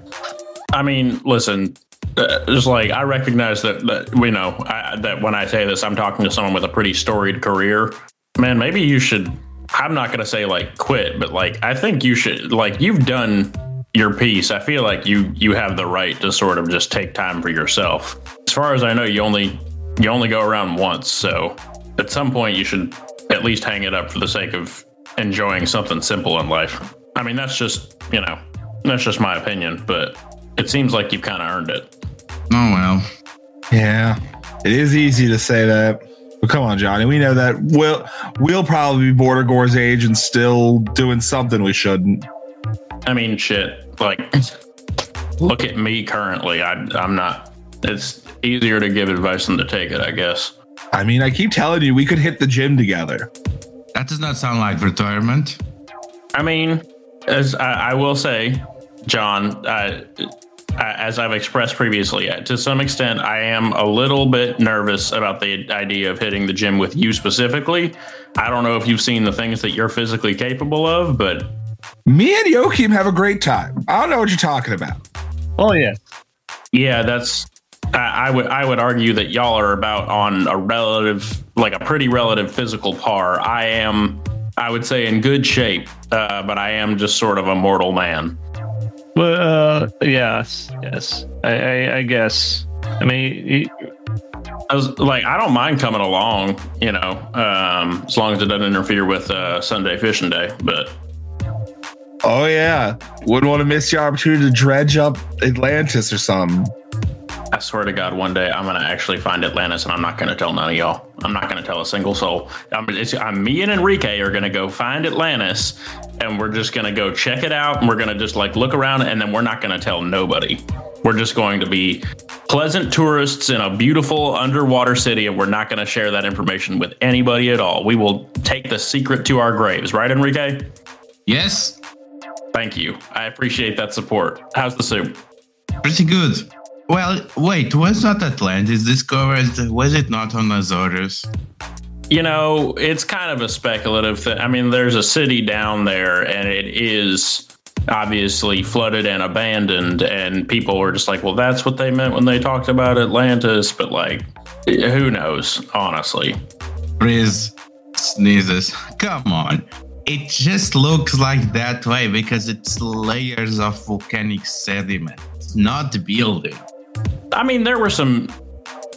S3: I mean, listen, uh, just like I recognize that, that we know I, that when I say this, I'm talking to someone with a pretty storied career. Man, maybe you should. I'm not gonna say like quit, but like I think you should. Like you've done your piece. I feel like you you have the right to sort of just take time for yourself. As far as I know, you only you only go around once, so at some point you should at least hang it up for the sake of enjoying something simple in life. I mean, that's just you know that's just my opinion, but it seems like you've kind of earned it.
S1: oh well.
S4: Yeah, it is easy to say that. But come on, Johnny, we know that we'll we'll probably be Border Gore's age and still doing something we shouldn't.
S3: I mean, shit. Like, look at me currently. I, I'm not. It's easier to give advice than to take it, I guess.
S4: I mean, I keep telling you, we could hit the gym together.
S1: That does not sound like retirement.
S3: I mean, as I, I will say, John, uh, as I've expressed previously, uh, to some extent, I am a little bit nervous about the idea of hitting the gym with you specifically. I don't know if you've seen the things that you're physically capable of, but
S4: Me and Joachim have a great time. I don't know what you're talking about.
S2: Oh yeah.
S3: yeah, that's. I, I would I would argue that y'all are about on a relative, like a pretty relative physical par. I am, I would say, in good shape, uh, but I am just sort of a mortal man.
S2: Well, uh, yes, yes. I, I, I guess. I mean,
S3: I was like, I don't mind coming along, you know, um, as long as it doesn't interfere with uh, Sunday fishing day. But
S4: Oh yeah, wouldn't want to miss your opportunity to dredge up Atlantis or something.
S3: I swear to God, one day I'm gonna actually find Atlantis, and I'm not gonna tell none of y'all. I'm not gonna tell a single soul. I'm, it's, I'm me and Enrique are gonna go find Atlantis, and we're just gonna go check it out, and we're gonna just like look around, and then we're not gonna tell nobody. We're just going to be pleasant tourists in a beautiful underwater city, and we're not gonna share that information with anybody at all. We will take the secret to our graves, right, Enrique?
S1: Yes,
S3: Thank you. I appreciate that support. How's the soup?
S1: pretty good. Well, wait, was not Atlantis discovered? Was it not on Azores?
S3: You know, it's kind of a speculative thing. I mean, there's a city down there, and it is obviously flooded and abandoned. And people were just like, well, that's what they meant when they talked about Atlantis. But, like, who knows, honestly.
S1: Riz sneezes. Come on. It just looks like that way because it's layers of volcanic sediment. Not the building.
S3: I mean, there were some.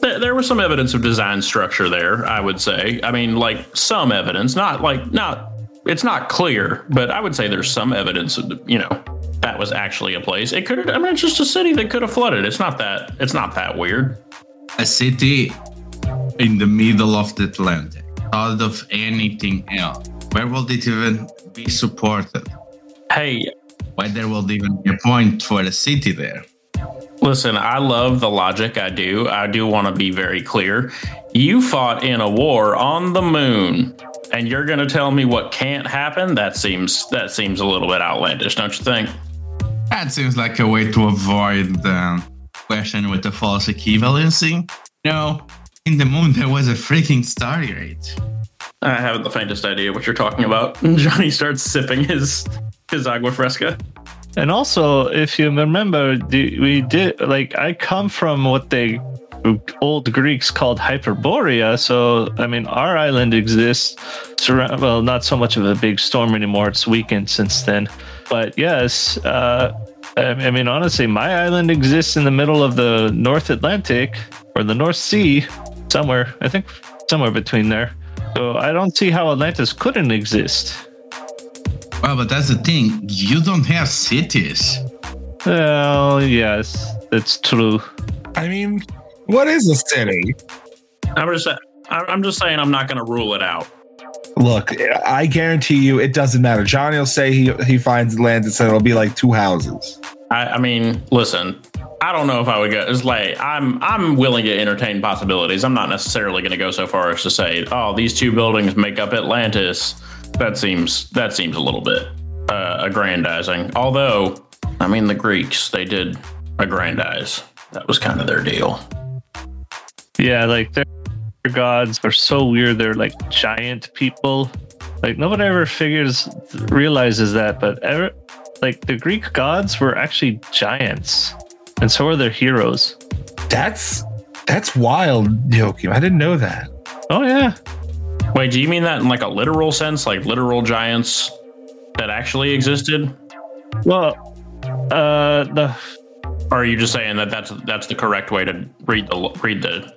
S3: There there was some evidence of design structure there, I would say. I mean, like some evidence, not like not. It's not clear, but I would say there's some evidence. Of, you know, that was actually a place. It could. I mean, it's just a city that could have flooded. It's not that. It's not that weird.
S1: A city in the middle of the Atlantic. out of anything else. Where will it even be supported?
S3: Hey,
S1: Why there will even be a point for a city there?
S3: Listen, I love the logic. I do. I do want to be very clear. You fought in a war on the moon, and you're going to tell me what can't happen? That seems that seems a little bit outlandish, don't you think?
S1: That seems like a way to avoid the question with the false equivalency. No, in the moon there was a freaking Stargate.
S3: I haven't the faintest idea what you're talking about. Johnny starts sipping his his agua fresca.
S2: and also, if you remember, we did like I come from what they old Greeks called Hyperborea. So I mean, our island exists. Well, not so much of a big storm anymore. It's weakened since then. But yes, uh, I mean, honestly, my island exists in the middle of the North Atlantic or the North Sea, somewhere. I think somewhere between there. So I don't see how Atlantis couldn't exist.
S1: Well, but that's the thing. You don't have cities.
S2: Well, yes, that's true.
S4: I mean, what is a city?
S3: I'm just I- I'm just saying I'm not going to rule it out.
S4: Look, I guarantee you, it doesn't matter. Johnny will say he he finds Atlantis and it'll be like two houses.
S3: I, I mean, listen, I don't know if I would go. It's like I'm I'm willing to entertain possibilities. I'm not necessarily going to go so far as to say, oh, these two buildings make up Atlantis. That seems that seems a little bit uh, aggrandizing. Although, I mean, the Greeks they did aggrandize. That was kind of their deal.
S2: Yeah, like their gods are so weird. They're like giant people. Like nobody ever figures realizes that, but ever like the Greek gods were actually giants, and so are their heroes.
S4: That's that's wild, Joachim. I didn't know that.
S2: Oh yeah,
S3: Wait, do you mean that in like a literal sense, like literal giants that actually existed,
S2: well, uh, the
S3: or are you just saying that that's that's the correct way to read the read the?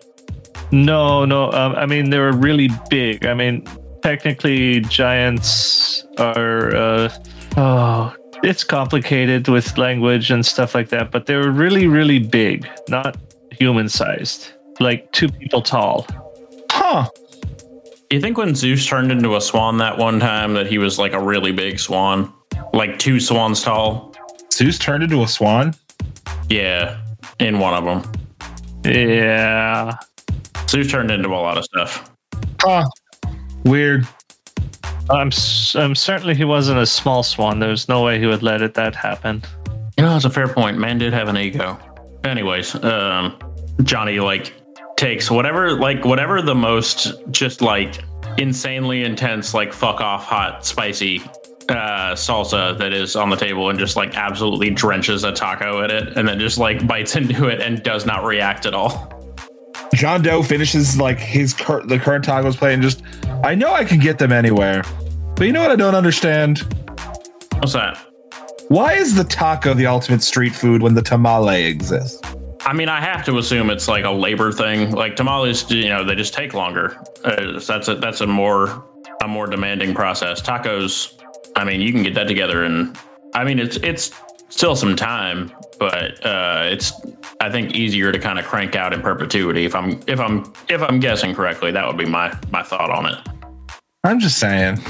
S2: no, no. Um, I mean, they were really big. I mean, technically, giants are. Uh, oh, it's complicated with language and stuff like that, but they were really, really big, not human sized, like two people tall.
S4: Huh.
S3: You think when Zeus turned into a swan that one time that he was like a really big swan, like two swans tall?
S4: Zeus turned into a swan.
S3: Yeah, in one of them.
S2: Yeah.
S3: Zeus turned into a lot of stuff.
S4: Huh. Weird.
S2: I'm I'm certainly he wasn't a small swan. There's no way he would let it that happen.
S3: You know, that's a fair point. Man did have an ego. Anyways, um, Johnny like takes whatever like whatever the most just like insanely intense like fuck off hot spicy uh salsa that is on the table and just like absolutely drenches a taco in it and then just like bites into it and does not react at all.
S4: John Doe finishes like his cur- the current tacos play and just I know I can get them anywhere. But you know what I don't understand?
S3: What's that?
S4: Why is the taco the ultimate street food when the tamale exists?
S3: I mean, I have to assume it's like a labor thing. Like tamales, you know, they just take longer. Uh, that's a that's a more a more demanding process. Tacos, I mean, you can get that together, and I mean, it's it's still some time, but uh, it's I think easier to kind of crank out in perpetuity. If I'm if I'm if I'm guessing correctly, that would be my my thought on it.
S4: I'm just saying.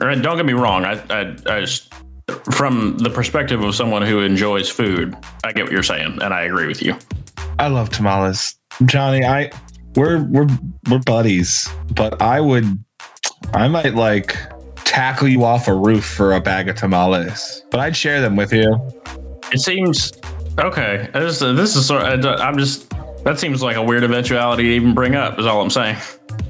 S3: Or, Don't get me wrong. I I, I just from the perspective of someone who enjoys food, I get what you're saying, and I agree with you.
S4: I love tamales. Johnny, I we're we're we're buddies, but I would I might like tackle you off a roof for a bag of tamales. But I'd share them with you.
S3: It seems okay. This, this is sort. Of, I'm just. That seems like a weird eventuality to even bring up. Is all I'm saying.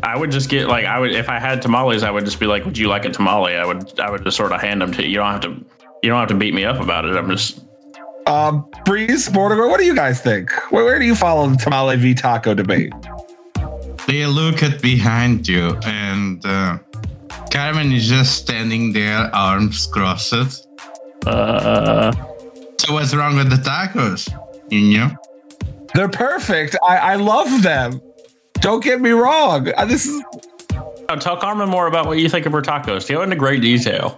S3: I would just get like I would if I had tamales. I would just be like, "Would you like a tamale?" I would. I would just sort of hand them to you. You don't have to. You don't have to beat me up about it. I'm just.
S4: Um, Breeze, Bordigar, what do you guys think? Where, where do you follow the tamale v taco debate?
S1: They look at behind you, and uh, Carmen is just standing there, arms crossed.
S2: Uh,
S1: So what's wrong with the tacos? You know?
S4: They're perfect. I, I love them. Don't get me wrong. Uh, This is
S3: Oh, tell Carmen more about what you think of her tacos. Go into great detail.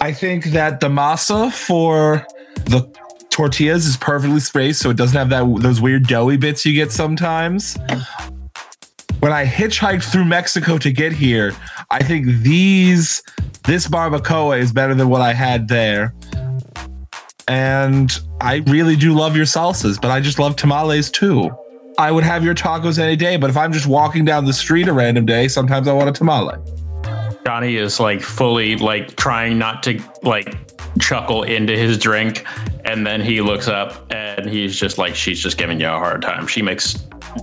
S4: I think that the masa for the tortillas is perfectly spaced, so it doesn't have that those weird doughy bits you get sometimes. When I hitchhiked through Mexico to get here, I think these this barbacoa is better than what I had there. And I really do love your salsas, but I just love tamales too. I would have your tacos any day, but if I'm just walking down the street a random day, sometimes I want a tamale.
S3: Johnny is like fully like trying not to like chuckle into his drink, and then he looks up and he's just like, "She's just giving you a hard time." She makes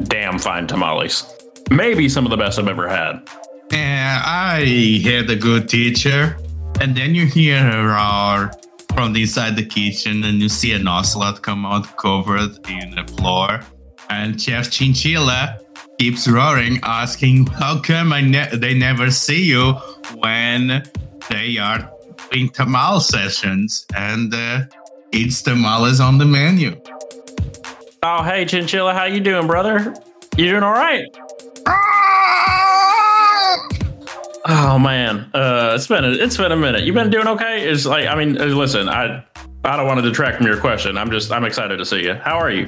S3: damn fine tamales. Maybe some of the best I've ever had.
S1: And I had a good teacher. And then you hear a roar from inside the kitchen, and you see an ocelot come out covered in the floor. And Chef Chinchilla keeps roaring, asking, How come I ne- they never see you when they are doing tamal sessions? And uh, it's tamales on the menu.
S3: Oh, hey, Chinchilla, how you doing, brother? You doing all right? Oh man, uh, it's been a, it's been a minute. You've been doing okay? It's like I mean, uh, listen, I I don't want to detract from your question. I'm just I'm excited to see you. How are you?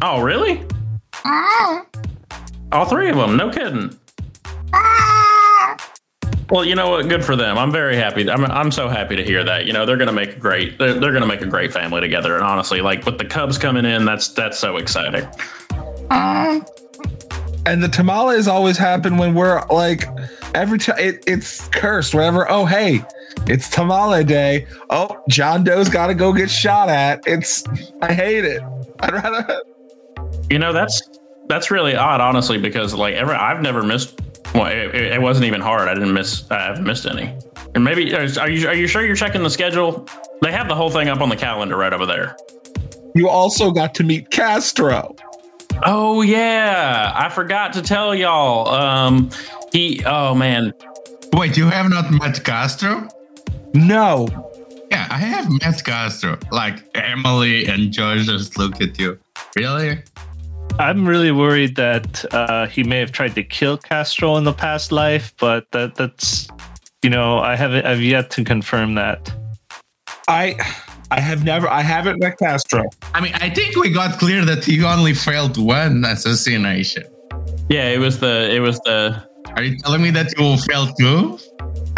S3: Oh really? All three of them? No kidding. Well, you know what? Good for them. I'm very happy. I'm I'm so happy to hear that. You know, they're gonna make a great they're, they're gonna make a great family together. And honestly, like with the Cubs coming in, that's that's so exciting.
S4: And the tamales always happen when we're like every time it, it's cursed. Whenever oh hey, it's tamale day. Oh, John Doe's got to go get shot at. It's I hate it. I'd rather.
S3: You know, that's that's really odd, honestly, because like ever I've never missed. Well, it, it it wasn't even hard. I didn't miss. I haven't missed any. And maybe are you are you sure you're checking the schedule? They have the whole thing up on the calendar right over there.
S4: You also got to meet Castro.
S3: Oh yeah, I forgot to tell y'all. Um, he. Oh man,
S1: Wait, you have not met Castro?
S4: No,
S1: Yeah, I have met Castro. Like Emily and George just look at you. Really?
S2: I'm really worried that uh, he may have tried to kill Castro in the past life, but that that's you know I haven't I've yet to confirm that.
S4: I I have never I haven't met Castro.
S1: I mean, I think we got clear that he only failed one assassination.
S3: yeah, it was the it was the.
S1: Are you telling me that you will fail two?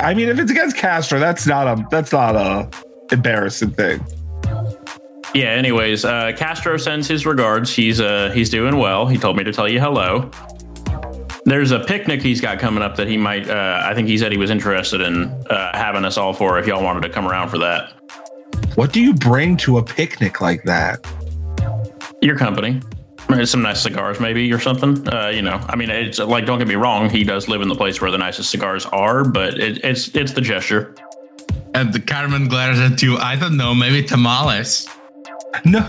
S4: I mean, if it's against Castro, that's not a that's not a embarrassing thing.
S3: Yeah. Anyways, uh, Castro sends his regards. He's uh, he's doing well. He told me to tell you hello. There's a picnic he's got coming up that he might. Uh, I think he said he was interested in uh, having us all for if y'all wanted to come around for that.
S4: What do you bring to a picnic like that?
S3: Your company. Some nice cigars, maybe, or something. Uh, you know, I mean, it's like, don't get me wrong. He does live in the place where the nicest cigars are, but it, it's it's the gesture.
S1: And the Carmen glares at you. I don't know, maybe tamales.
S4: No,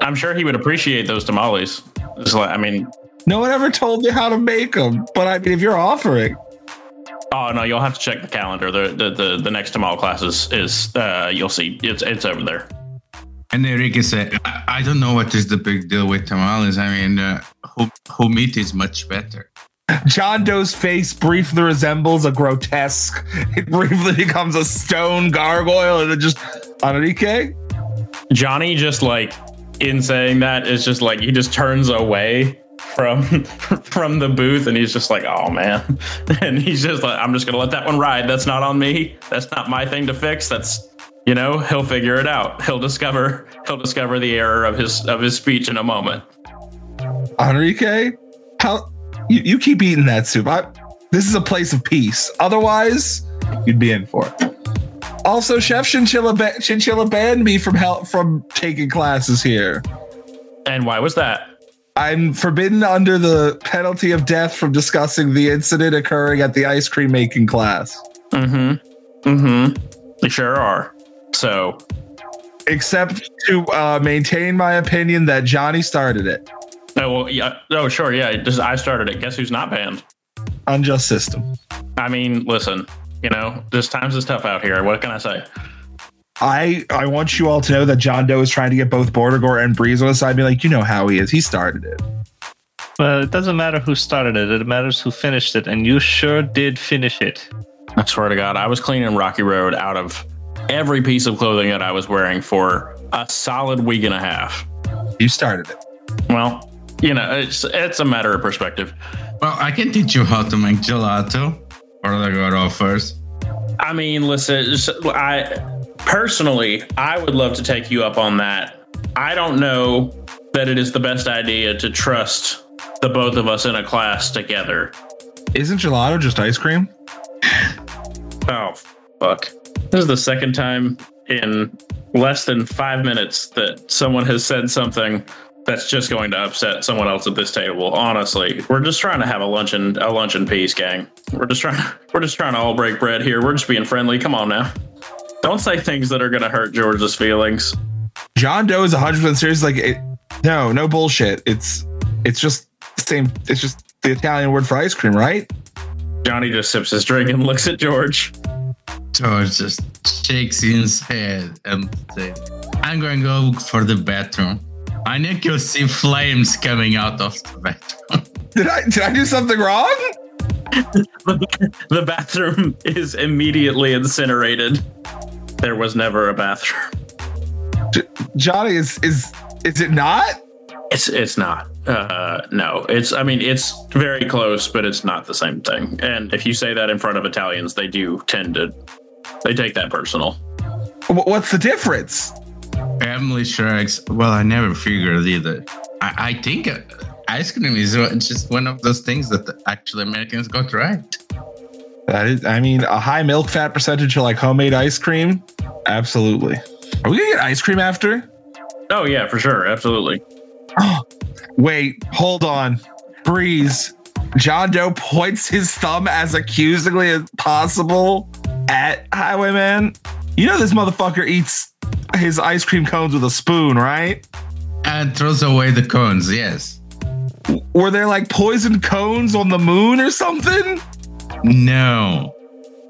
S3: I'm sure he would appreciate those tamales. It's like, I mean,
S4: no one ever told me how to make them. But I mean, if you're offering,
S3: oh no, you'll have to check the calendar. The the the, the next tamal class is is uh, you'll see it's it's over there.
S1: And Enrique said, I, I don't know what is the big deal with tamales. I mean, uh, who, who meat is much better.
S4: John Doe's face briefly resembles a grotesque. It briefly becomes a stone gargoyle, and it just Enrique.
S3: Johnny just like in saying that is just like he just turns away from from the booth and he's just like oh man and he's just like i'm just gonna let that one ride that's not on me that's not my thing to fix that's you know he'll figure it out he'll discover he'll discover the error of his of his speech in a moment
S4: Enrique, how you, you keep eating that soup? I, this is a place of peace. Otherwise, you'd be in for it. Also, Chef Chinchilla, ba- Chinchilla banned me from help from taking classes here.
S3: and why was that
S4: I'm forbidden under the penalty of death from discussing the incident occurring at the ice cream making class,
S3: mm-hmm. Mm-hmm. They sure are. So.
S4: Except to uh, maintain my opinion that Johnny started it.
S3: oh well yeah. Oh sure yeah. Just i started it. Guess who's not banned?
S4: Unjust system.
S3: i mean listen you know this times is tough out here. What can i say
S4: I I want you all to know that John Doe is trying to get both Bordergore and Breeze on his side. Be like, you know how he is. He started it.
S2: Well, it doesn't matter who started it; it matters who finished it, and you sure did finish it.
S3: I swear to God, I was cleaning Rocky Road out of every piece of clothing that I was wearing for a solid week and a half.
S4: You started it.
S3: Well, you know, it's it's a matter of perspective.
S1: Well, I can teach you how to make gelato. Or the go first.
S3: I mean, listen, I personally, I would love to take you up on that. I don't know that it is the best idea to trust the both of us in a class together.
S4: Isn't gelato just ice cream?
S3: Oh, fuck. This is the second time in less than five minutes that someone has said something that's just going to upset someone else at this table. Honestly, we're just trying to have a luncheon, a luncheon peace, gang. We're just trying, we're just trying to all break bread here. We're just being friendly. Come on now. Don't say things that are going to hurt George's feelings.
S4: John Doe is 100% serious. Like, it, no, no bullshit. It's it's just the same. It's just the Italian word for ice cream, right?
S3: Johnny just sips his drink and looks at George.
S1: George just shakes his head and says, I'm going to go for the bathroom. I think you'll see flames coming out of the bathroom.
S4: Did I did I do something wrong?
S3: The bathroom is immediately incinerated. There was never a bathroom.
S4: Johnny is is is it not?
S3: It's it's not. Uh, no, it's. I mean, it's very close, but it's not the same thing. And if you say that in front of Italians, they do tend to. They take that personal.
S4: What's the difference?
S1: Emily shrugs. Well, I never figured either. I, I think uh, ice cream is uh, just one of those things that actually Americans got right.
S4: That is, I mean, a high milk fat percentage of like homemade ice cream. Absolutely. Are we gonna get ice cream after?
S3: Oh yeah, for sure, absolutely.
S4: Wait, hold on. Breeze. John Doe points his thumb as accusingly as possible at Highwayman. You know this motherfucker eats his ice cream cones with a spoon, right?
S1: And throws away the cones, yes.
S4: Were there like poisoned cones on the moon or something?
S1: No.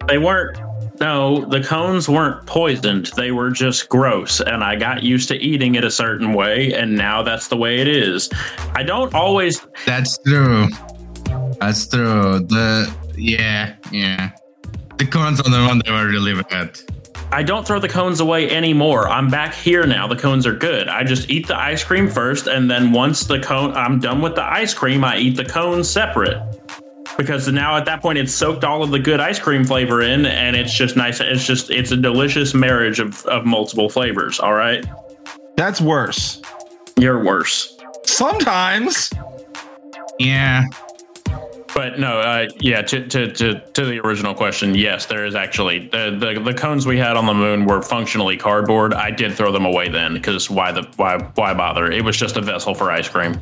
S3: They weren't. No, the cones weren't poisoned. They were just gross, and I got used to eating it a certain way, and now that's the way it is. I don't always.
S1: That's true. That's true. The yeah, yeah. The cones on the one they were really bad.
S3: I don't throw the cones away anymore. I'm back here now. The cones are good. I just eat the ice cream first, and then once the cone, I'm done with the ice cream. I eat the cones separate. Because now at that point it's soaked all of the good ice cream flavor in and it's just nice it's just it's a delicious marriage of, of multiple flavors all right
S4: That's worse.
S3: you're worse
S4: Sometimes.
S1: Yeah.
S3: but no uh, yeah to, to, to, to the original question yes there is actually the, the the cones we had on the moon were functionally cardboard i did throw them away then because why the why why bother it was just a vessel for ice cream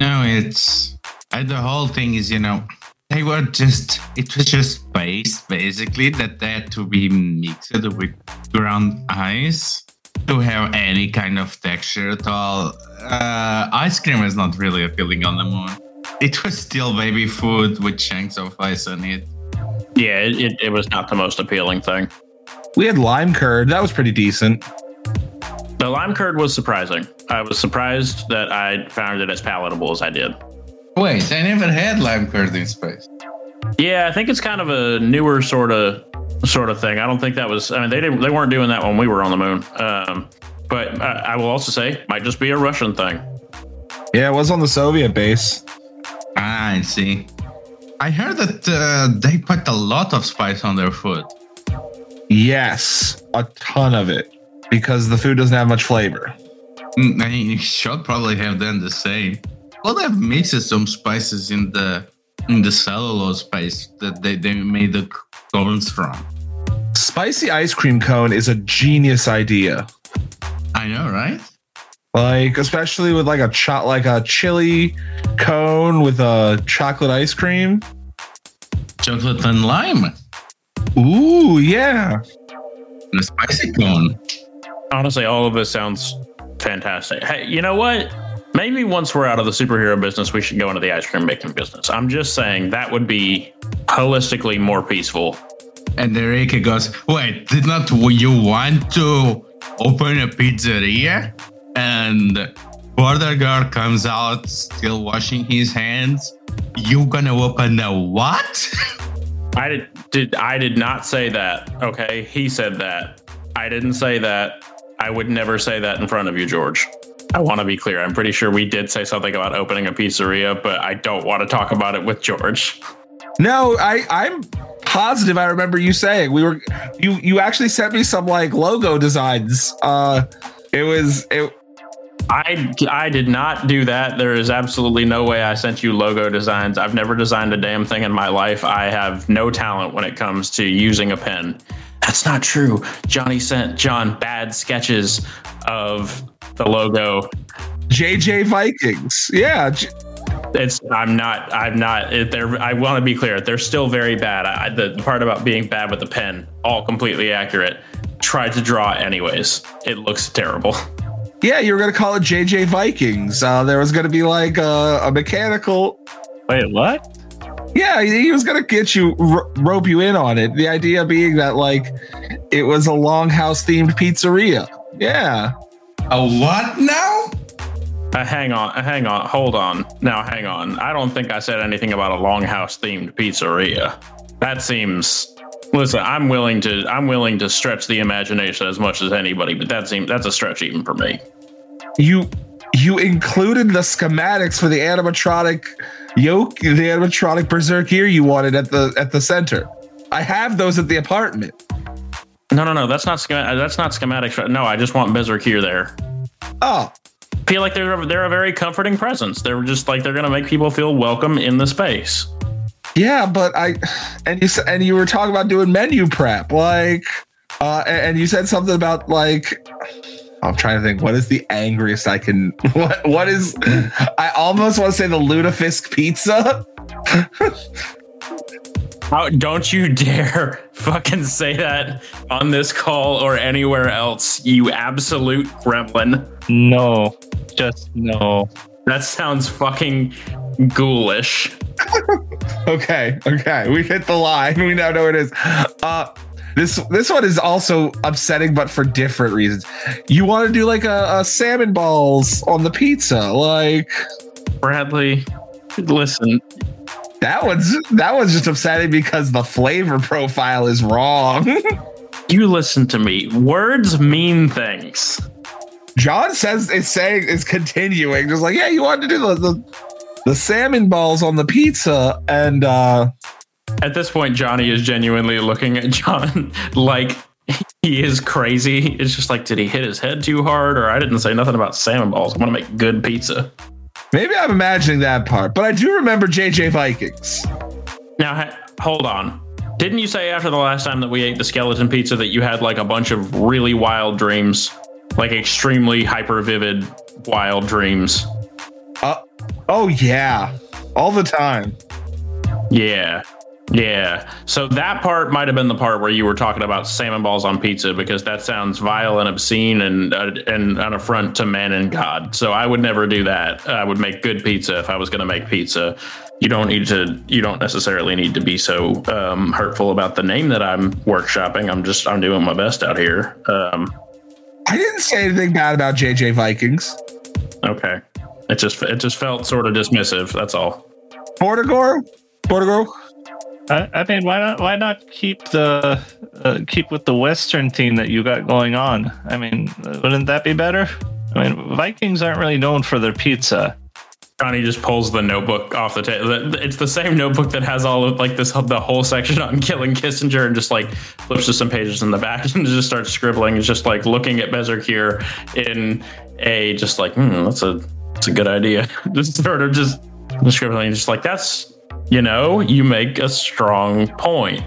S1: No, it's the whole thing is, you know, they were just it was just space basically that they had to be mixed with ground ice to have any kind of texture at all. Uh, ice cream is not really appealing on the moon. It was still baby food with chunks of ice on it.
S3: yeah it, it, it was not the most appealing thing
S4: We had lime curd. That was pretty decent.
S3: the lime curd was surprising i was surprised that i found it as palatable as i did
S1: Wait, I never had lime curd in space.
S3: Yeah, I think it's kind of a newer sort of sort of thing. I don't think that was. I mean, they didn't. They weren't doing that when we were on the moon. Um, but I, I will also say, might just be a Russian thing.
S4: Yeah, it was on the Soviet base.
S1: Ah, I see. I heard that uh, they put a lot of spice on their food.
S4: Yes, a ton of it because the food doesn't have much flavor.
S1: Mm, I mean, you should probably have done the same. Well, they've mixed some spices in the in the cellulose paste that they, they made the cones from.
S4: Spicy ice cream cone is a genius idea.
S1: I know, right?
S4: Like especially with like a cho- like a chili cone with a chocolate ice cream.
S1: Chocolate and lime.
S4: Ooh, yeah.
S1: And a spicy cone.
S3: Honestly, all of this sounds fantastic. Hey, you know what? Maybe once we're out of the superhero business, we should go into the ice cream making business. I'm just saying that would be holistically more peaceful.
S1: And Enrique goes, Wait, did not you want to open a pizzeria? And border guard comes out still washing his hands. You gonna open a what?
S3: I did, did I did not say that. Okay, he said that. I didn't say that. I would never say that in front of you, George. I want to be clear. I'm pretty sure we did say something about opening a pizzeria, but I don't want to talk about it with George.
S4: No, I I'm positive I remember you saying we were you you actually sent me some like logo designs. Uh it was it
S3: I I did not do that. There is absolutely no way I sent you logo designs. I've never designed a damn thing in my life. I have no talent when it comes to using a pen. That's not true. Johnny sent John bad sketches of the logo.
S4: JJ Vikings. Yeah.
S3: It's I'm not I'm not. It, they're I want to be clear. They're still very bad. I, the, the part about being bad with the pen, all completely accurate. Tried to draw anyways. It looks terrible.
S4: yeah, you were gonna call it JJ Vikings. Uh there was gonna be like a, a mechanical
S2: Wait, what?
S4: Yeah, he he was gonna get you ro- rope you in on it. The idea being that like it was a longhouse themed pizzeria. Yeah.
S1: A what now?
S3: Uh, hang on, uh, hang on, hold on. Now, hang on. I don't think I said anything about a longhouse themed pizzeria. That seems. Listen, I'm willing to. I'm willing to stretch the imagination as much as anybody, but that seems that's a stretch even for me.
S4: You you included the schematics for the animatronic yoke, the animatronic berserker you wanted at the at the center. I have those at the apartment.
S3: No, no, no. That's not schema- That's not schematics. No, I just want Berzerkir there.
S4: Oh,
S3: Feel like they're they're a very comforting presence. They're just like they're gonna make people feel welcome in the space.
S4: yeah, but I and you and you were talking about doing menu prep, like, uh, and you said something about like. I'm trying to think. What is the angriest I can? What what is? I almost want to say the lutefisk pizza.
S3: How, don't you dare fucking say that on this call or anywhere else, you absolute gremlin.
S2: No, just no.
S3: That sounds fucking ghoulish.
S4: Okay, okay, we hit the line. We now know what it is. Uh, this this one is also upsetting, but for different reasons. You want to do like a, a salmon balls on the pizza, like
S3: Bradley, listen,
S4: that one's that one's just upsetting because the flavor profile is wrong.
S3: you listen to me. Words mean things.
S4: John says is saying is continuing, just like yeah, you want to do the the, the salmon balls on the pizza, and uh,
S3: At this point, Johnny is genuinely looking at John like he is crazy. It's just like, did he hit his head too hard? Or I didn't say nothing about salmon balls. I want to make good pizza.
S4: maybe I'm imagining that part, but I do remember JJ Vikings.
S3: Now, hold on. Didn't you say after the last time that we ate the skeleton pizza that you had like a bunch of really wild dreams, like extremely hyper vivid wild dreams?
S4: Uh, oh yeah, all the time.
S3: Yeah. Yeah. So that part might have been the part where you were talking about salmon balls on pizza because that sounds vile and obscene and uh, and an affront to man and God. So I would never do that. I would make good pizza if I was going to make pizza. You don't need to. You don't necessarily need to be so um, hurtful about the name that I'm workshopping. I'm just. I'm doing my best out here. Um,
S4: I didn't say anything bad about JJ Vikings.
S3: okay. It just. It just felt sort of dismissive. That's all.
S4: Portigor, Portigor.
S2: I, I mean, why not? Why not keep the uh, keep with the Western theme that you got going on? I mean, wouldn't that be better? I mean, Vikings aren't really known for their pizza.
S3: Johnny just pulls the notebook off the table. It's the same notebook that has all of like this the whole section on killing Kissinger, and just like flips to some pages in the back and just starts scribbling. It's just like looking at Berzerkir in a just like hmm, that's a that's a good idea. just sort of just scribbling, just like that's you know you make a strong point.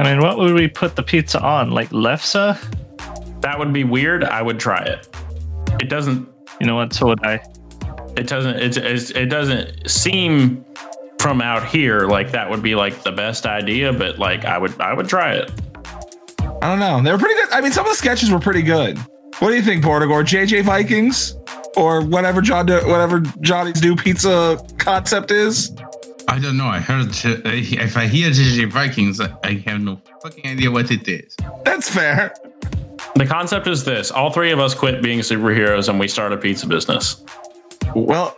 S2: I mean, what would we put the pizza on? Like lefse?
S3: That would be weird. I would try it. It doesn't
S2: You know what? So would I.
S3: it doesn't it's, it's, it doesn't seem from out here like that would be like the best idea but like i would i would try it
S4: I don't know. They were pretty good. I mean, some of the sketches were pretty good. What do you think, Portigor? JJ Vikings or whatever John, whatever Johnny's new pizza concept is?
S1: I don't know. I heard uh, if I hear JJ Vikings, I I have no fucking idea what it is.
S4: That's fair.
S3: the concept is this all three of us quit being superheroes and we start a pizza business
S4: Well,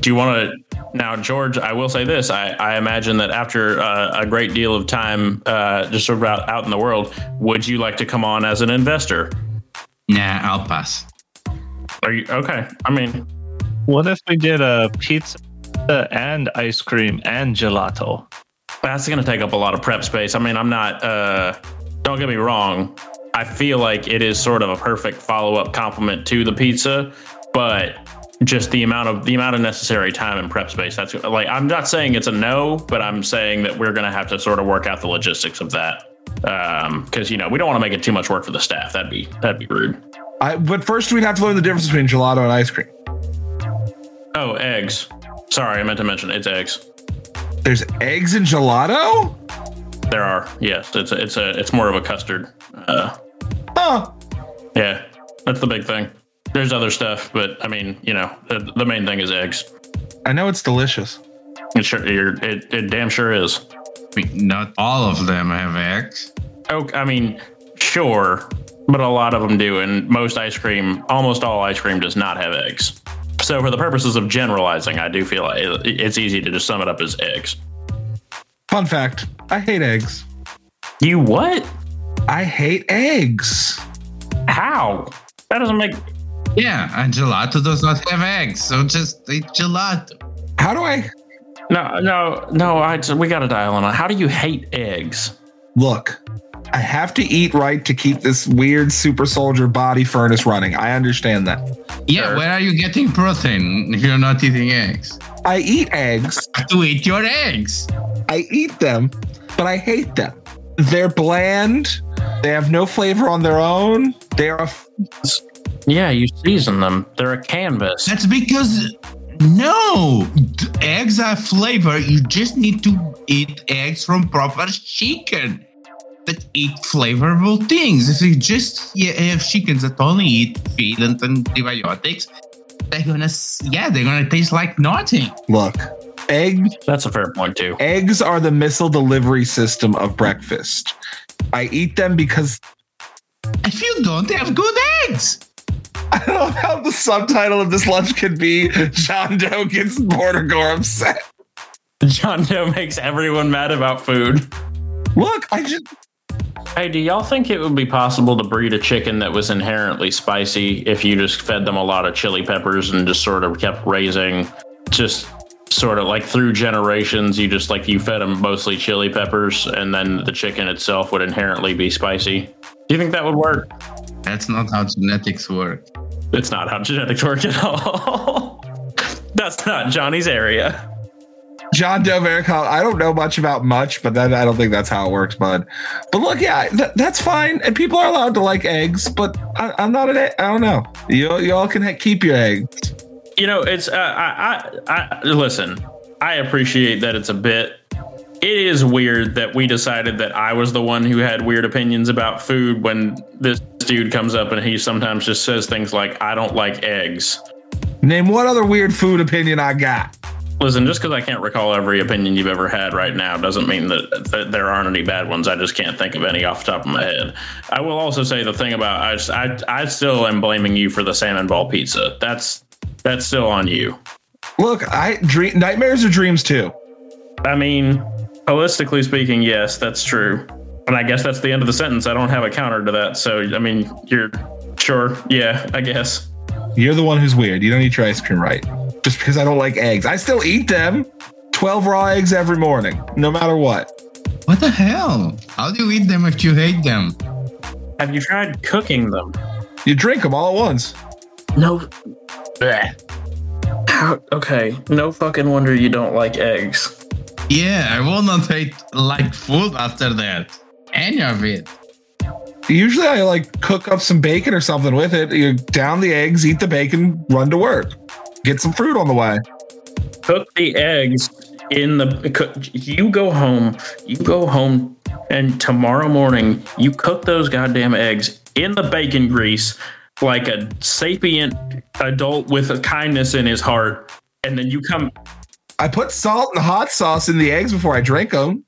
S3: do you want to now george i will say this i, I imagine that after uh, a great deal of time uh, just sort of out, out in the world would you like to come on as an investor
S1: Nah, I'll pass.
S3: are you okay i mean
S2: What if we did a pizza and ice cream and gelato?
S3: That's going to take up a lot of prep space. I mean, I'm not, uh, don't get me wrong. I feel like it is sort of a perfect follow up compliment to the pizza, but just the amount of the amount of necessary time and prep space. That's like, I'm not saying it's a no, but I'm saying that we're going to have to sort of work out the logistics of that. Um, cause you know, we don't want to make it too much work for the staff. That'd be, that'd be rude.
S4: I, but first we'd have to learn the difference between gelato and ice cream.
S3: Oh, eggs. Sorry. I meant to mention it's eggs.
S4: There's eggs in gelato?
S3: There are. Yes. It's a, it's a, it's more of a custard. Uh,
S4: Huh.
S3: Yeah, that's the big thing. There's other stuff, but I mean, you know, the, the main thing is eggs.
S4: I know it's delicious.
S3: It sure, you're, it, it damn sure is.
S1: I mean, not all of them have eggs.
S3: Oh, I mean, sure, but a lot of them do, and most ice cream, almost all ice cream, does not have eggs. So, for the purposes of generalizing, I do feel like it's easy to just sum it up as eggs.
S4: Fun fact I hate eggs.
S3: You what?
S4: I hate eggs.
S3: How? That doesn't make.
S1: Yeah, and gelato does not have eggs, so just eat gelato.
S4: How do I
S3: No, no, no. I we got to dial in on. How do you hate eggs?
S4: look? I have to eat right to keep this weird super soldier body furnace running. I understand that.
S1: Yeah,
S3: Sure.
S1: where are you getting protein if you're not eating eggs?
S4: I eat eggs.
S1: To eat your eggs.
S4: I eat them, but I hate them. They're bland. They have no flavor on their own. They are. A,
S3: Yeah, you season them. They're a canvas.
S1: That's because no, eggs are flavor. You just need to eat eggs from proper chicken that eat flavorful things. If you just have chickens that only eat feed and antibiotics, they're gonna yeah, they're gonna taste like nothing.
S4: look, egg
S3: That's a fair point too.
S4: eggs are the missile delivery system of breakfast. I eat them because
S1: If you don't have good eggs,
S4: I don't know how the subtitle of this lunch could be John Doe gets Bordergore upset.
S3: John Doe makes everyone mad about food.
S4: Look, I just
S3: Hey, do y'all think it would be possible to breed a chicken that was inherently spicy if you just fed them a lot of chili peppers and just sort of kept raising just sort of like through generations, you just like you fed them mostly chili peppers, and then the chicken itself would inherently be spicy. Do you think that would work?
S1: That's not how genetics work.
S3: It's not how genetics work at all. That's not Johnny's area.
S4: John Doe very I don't know much about much, but that I don't think that's how it works, bud. But look, yeah, th- that's fine, and people are allowed to like eggs, but I, I'm not an. egg- I don't know. You you all can ha- keep your eggs.
S3: You know, it's uh, I, I I listen. I appreciate that it's a bit. It is weird that we decided that I was the one who had weird opinions about food when this dude comes up and he sometimes just says things like, "I don't like eggs."
S4: Name one other weird food opinion I got.
S3: Listen, just because I can't recall every opinion you've ever had right now doesn't mean that, that there aren't any bad ones. I just can't think of any off the top of my head. I will also say the thing about I, just, I, I still am blaming you for the salmon ball pizza. That's that's still on you.
S4: Look, I dream nightmares are dreams too.
S3: I mean, holistically speaking, yes, that's true. And I guess that's the end of the sentence. I don't have a counter to that. So I mean, you're sure, yeah, I guess.
S4: You're the one who's weird. You don't eat your ice cream right. Just because I don't like eggs, I still eat them. Twelve raw eggs every morning, no matter what.
S1: What the hell? How do you eat them if you hate them?
S3: Have you tried cooking them?
S4: You drink them all at once.
S3: No. How, okay, no fucking wonder you don't like eggs.
S1: Yeah, I will not hate like food after that. Any of it.
S4: Usually, I like cook up some bacon or something with it. You down the eggs, eat the bacon, run to work, get some fruit on the way.
S3: cook the eggs in the cook, you go home you go home and tomorrow morning you cook those goddamn eggs in the bacon grease like a sapient adult with a kindness in his heart and then you come
S4: I put salt and hot sauce in the eggs before I drink them.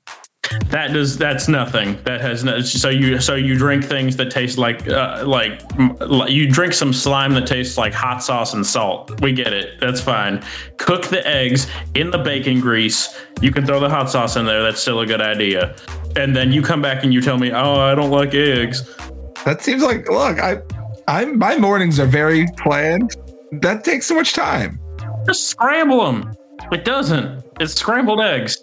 S3: That does that's nothing. That has no so you so you drink things that taste like uh, like like- you drink some slime that tastes like hot sauce and salt. We get it. That's fine. Cook the eggs in the bacon grease. You can throw the hot sauce in there. That's still a good idea. And then you come back and you tell me oh i don't like eggs.
S4: That seems like look, I, I'm my mornings are very planned. That takes so much time.
S3: just scramble them it doesn't. It's scrambled eggs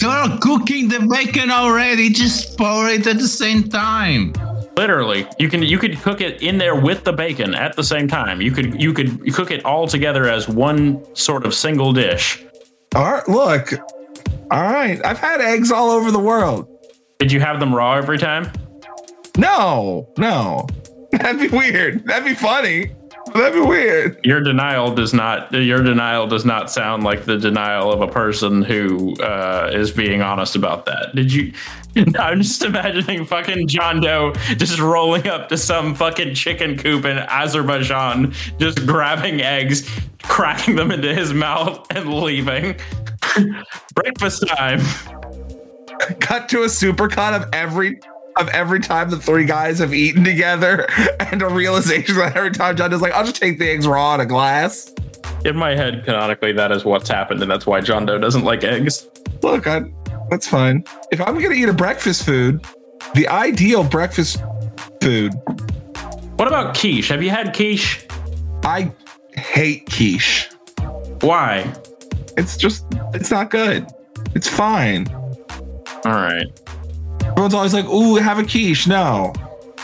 S1: You're cooking the bacon already. Just pour it at the same time.
S3: Literally, you can you could cook it in there with the bacon at the same time. You could you could cook it all together as one sort of single dish.
S4: All right, look. All right, I've had eggs all over the world.
S3: Did you have them raw every time?
S4: No, no, that'd be weird. That'd be funny. That'd be weird.
S3: Your denial does not your denial does not sound like the denial of a person who uh, is being honest about that. Did you? I'm just imagining fucking John Doe just rolling up to some fucking chicken coop in Azerbaijan, just grabbing eggs, cracking them into his mouth, and leaving. Breakfast time.
S4: Cut to a supercut of every of every time the three guys have eaten together, and a realization that every time John is like, "I'll just take the eggs raw in a glass."
S3: In my head, canonically, that is what's happened, and that's why John Doe doesn't like eggs.
S4: Look, I, that's fine. If I'm gonna eat a breakfast food, the ideal breakfast food,
S3: What about quiche? Have you had quiche?
S4: I hate quiche.
S3: Why?
S4: It's just, it's not good. It's fine.
S3: All right.
S4: Everyone's always like, "Ooh, have a quiche." No,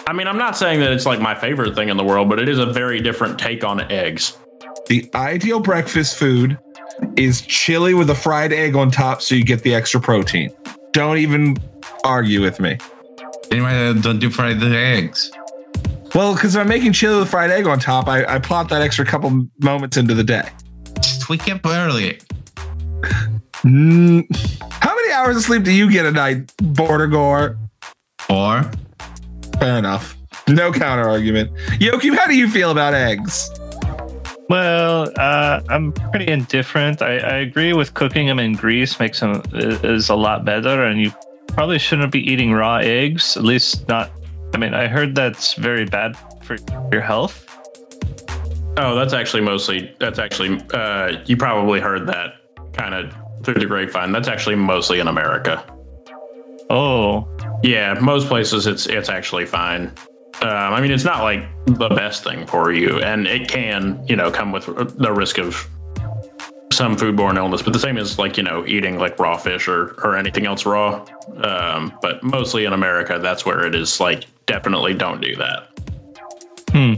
S3: I mean, I'm not saying that it's like my favorite thing in the world, but it is a very different take on eggs.
S4: the ideal breakfast food is chili with a fried egg on top, so you get the extra protein. Don't even argue with me.
S1: Anyway, don't do fried eggs?
S4: Well, because if I'm making chili with fried egg on top, I, I plot that extra couple moments into the day.
S1: Just wake up early.
S4: Mm, how many hours of sleep do you get a night, Border Gore?
S1: Or
S4: Fair enough. No counter argument. Yoki, how do you feel about eggs?
S2: Well, uh, I'm pretty indifferent. I, I agree with cooking them in grease makes them is a lot better, and you probably shouldn't be eating raw eggs. At least not. I mean, I heard that's very bad for your health.
S3: Oh, that's actually mostly, that's actually, uh, you probably heard that kind of through the grapevine. That's actually mostly in America.
S2: Oh,
S3: Yeah, most places it's it's actually fine. Um, I mean, it's not like the best thing for you, and it can, you know, come with the risk of some foodborne illness, but the same as like you know eating like raw fish or or anything else raw. Um, but mostly in America, that's where it is like definitely don't do that.
S2: Hmm.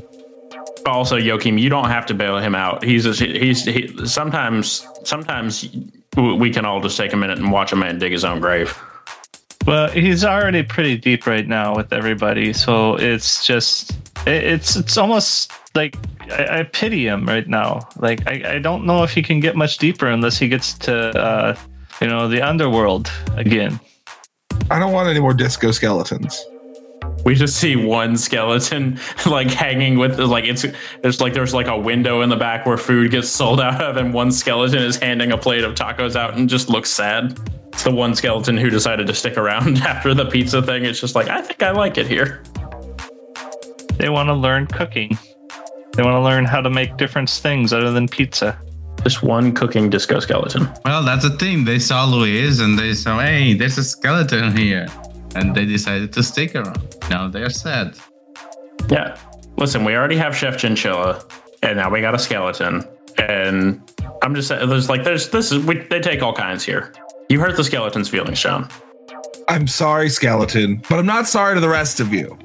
S3: Also, Joachim, you don't have to bail him out. He's just, he's he, sometimes sometimes we can all just take a minute and watch a man dig his own grave.
S2: Well, he's already pretty deep right now with everybody, so it's just it, it's it's almost like I, I, pity him right now. Like I, I don't know if he can get much deeper unless he gets to uh, you know the underworld again.
S4: I don't want any more disco skeletons.
S3: We just see one skeleton like hanging with like it's there's like there's like a window in the back where food gets sold out of, and one skeleton is handing a plate of tacos out and just looks sad. It's the one skeleton who decided to stick around after the pizza thing. It's just like I think I like it here.
S2: They want to learn cooking. They want to learn how to make different things other than pizza.
S3: Just one cooking disco skeleton.
S6: Well, that's the thing. They saw Louise and they saw, hey, there's a skeleton here. And they decided to stick around. Now they're sad.
S3: Yeah. Listen, we already have Chef Chinchilla, and now we got a skeleton. And I'm just saying, there's like, there's this is, we, they take all kinds here. You hurt the skeleton's feelings, Sean.
S4: I'm sorry, skeleton, but I'm not sorry to the rest of you.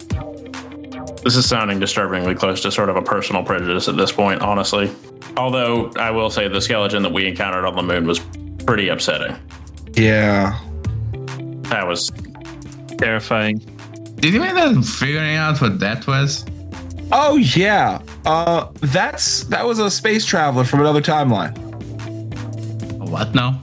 S3: This is sounding disturbingly close to sort of a personal prejudice at this point, honestly. Although I will say the skeleton that we encountered on the moon was pretty upsetting.
S4: Yeah.
S3: That was
S2: terrifying.
S6: Did you end up figuring out what that was?
S4: Oh yeah. Uh that's that was a space traveler from another timeline.
S6: What now?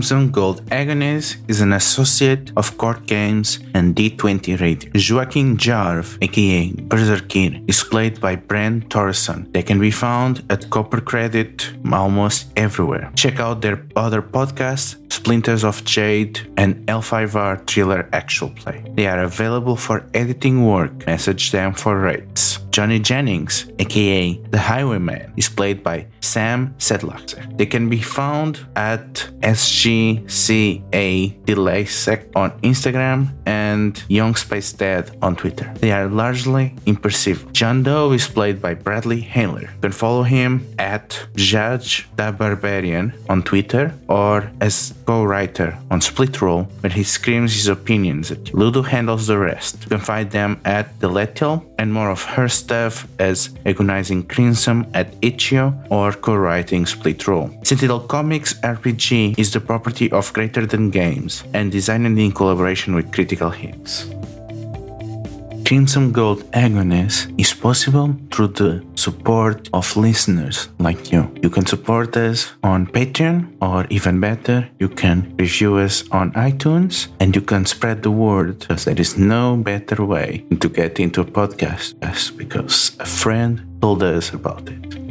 S1: Crimson Gold Agonies is an associate of Court Games and D20 Radio. Joaquin Jarve, aka Berzerkir, is played by Brent Torreson. They can be found at Copper Credit almost everywhere. Check out their other podcasts, Splinters of Jade and L5R Thriller Actual Play. They are available for editing work. Message them for rates. Johnny Jennings, aka The Highwayman, is played by Sam Sedlaxer. They can be found at SGCA Sec on Instagram and Young Space Dad on Twitter. They are largely imperceptible. John Doe is played by Bradley Handler. You can follow him at Judge the Barbarian on Twitter or as co-writer on Split Roll, where he screams his opinions at you. Ludo handles the rest. You can find them at Delethiel and more of her stuff as agonizing Crimson at Itch.io or co-writing Split Roll. Sentinel Comics RPG is the property of Greater Than Games and designed in collaboration with Critical Hits. Crimson Gold Agonies is possible through the support of listeners like you. You can support us on Patreon, or even better, you can review us on iTunes and you can spread the word because there is no better way to get into a podcast as because a friend told us about it.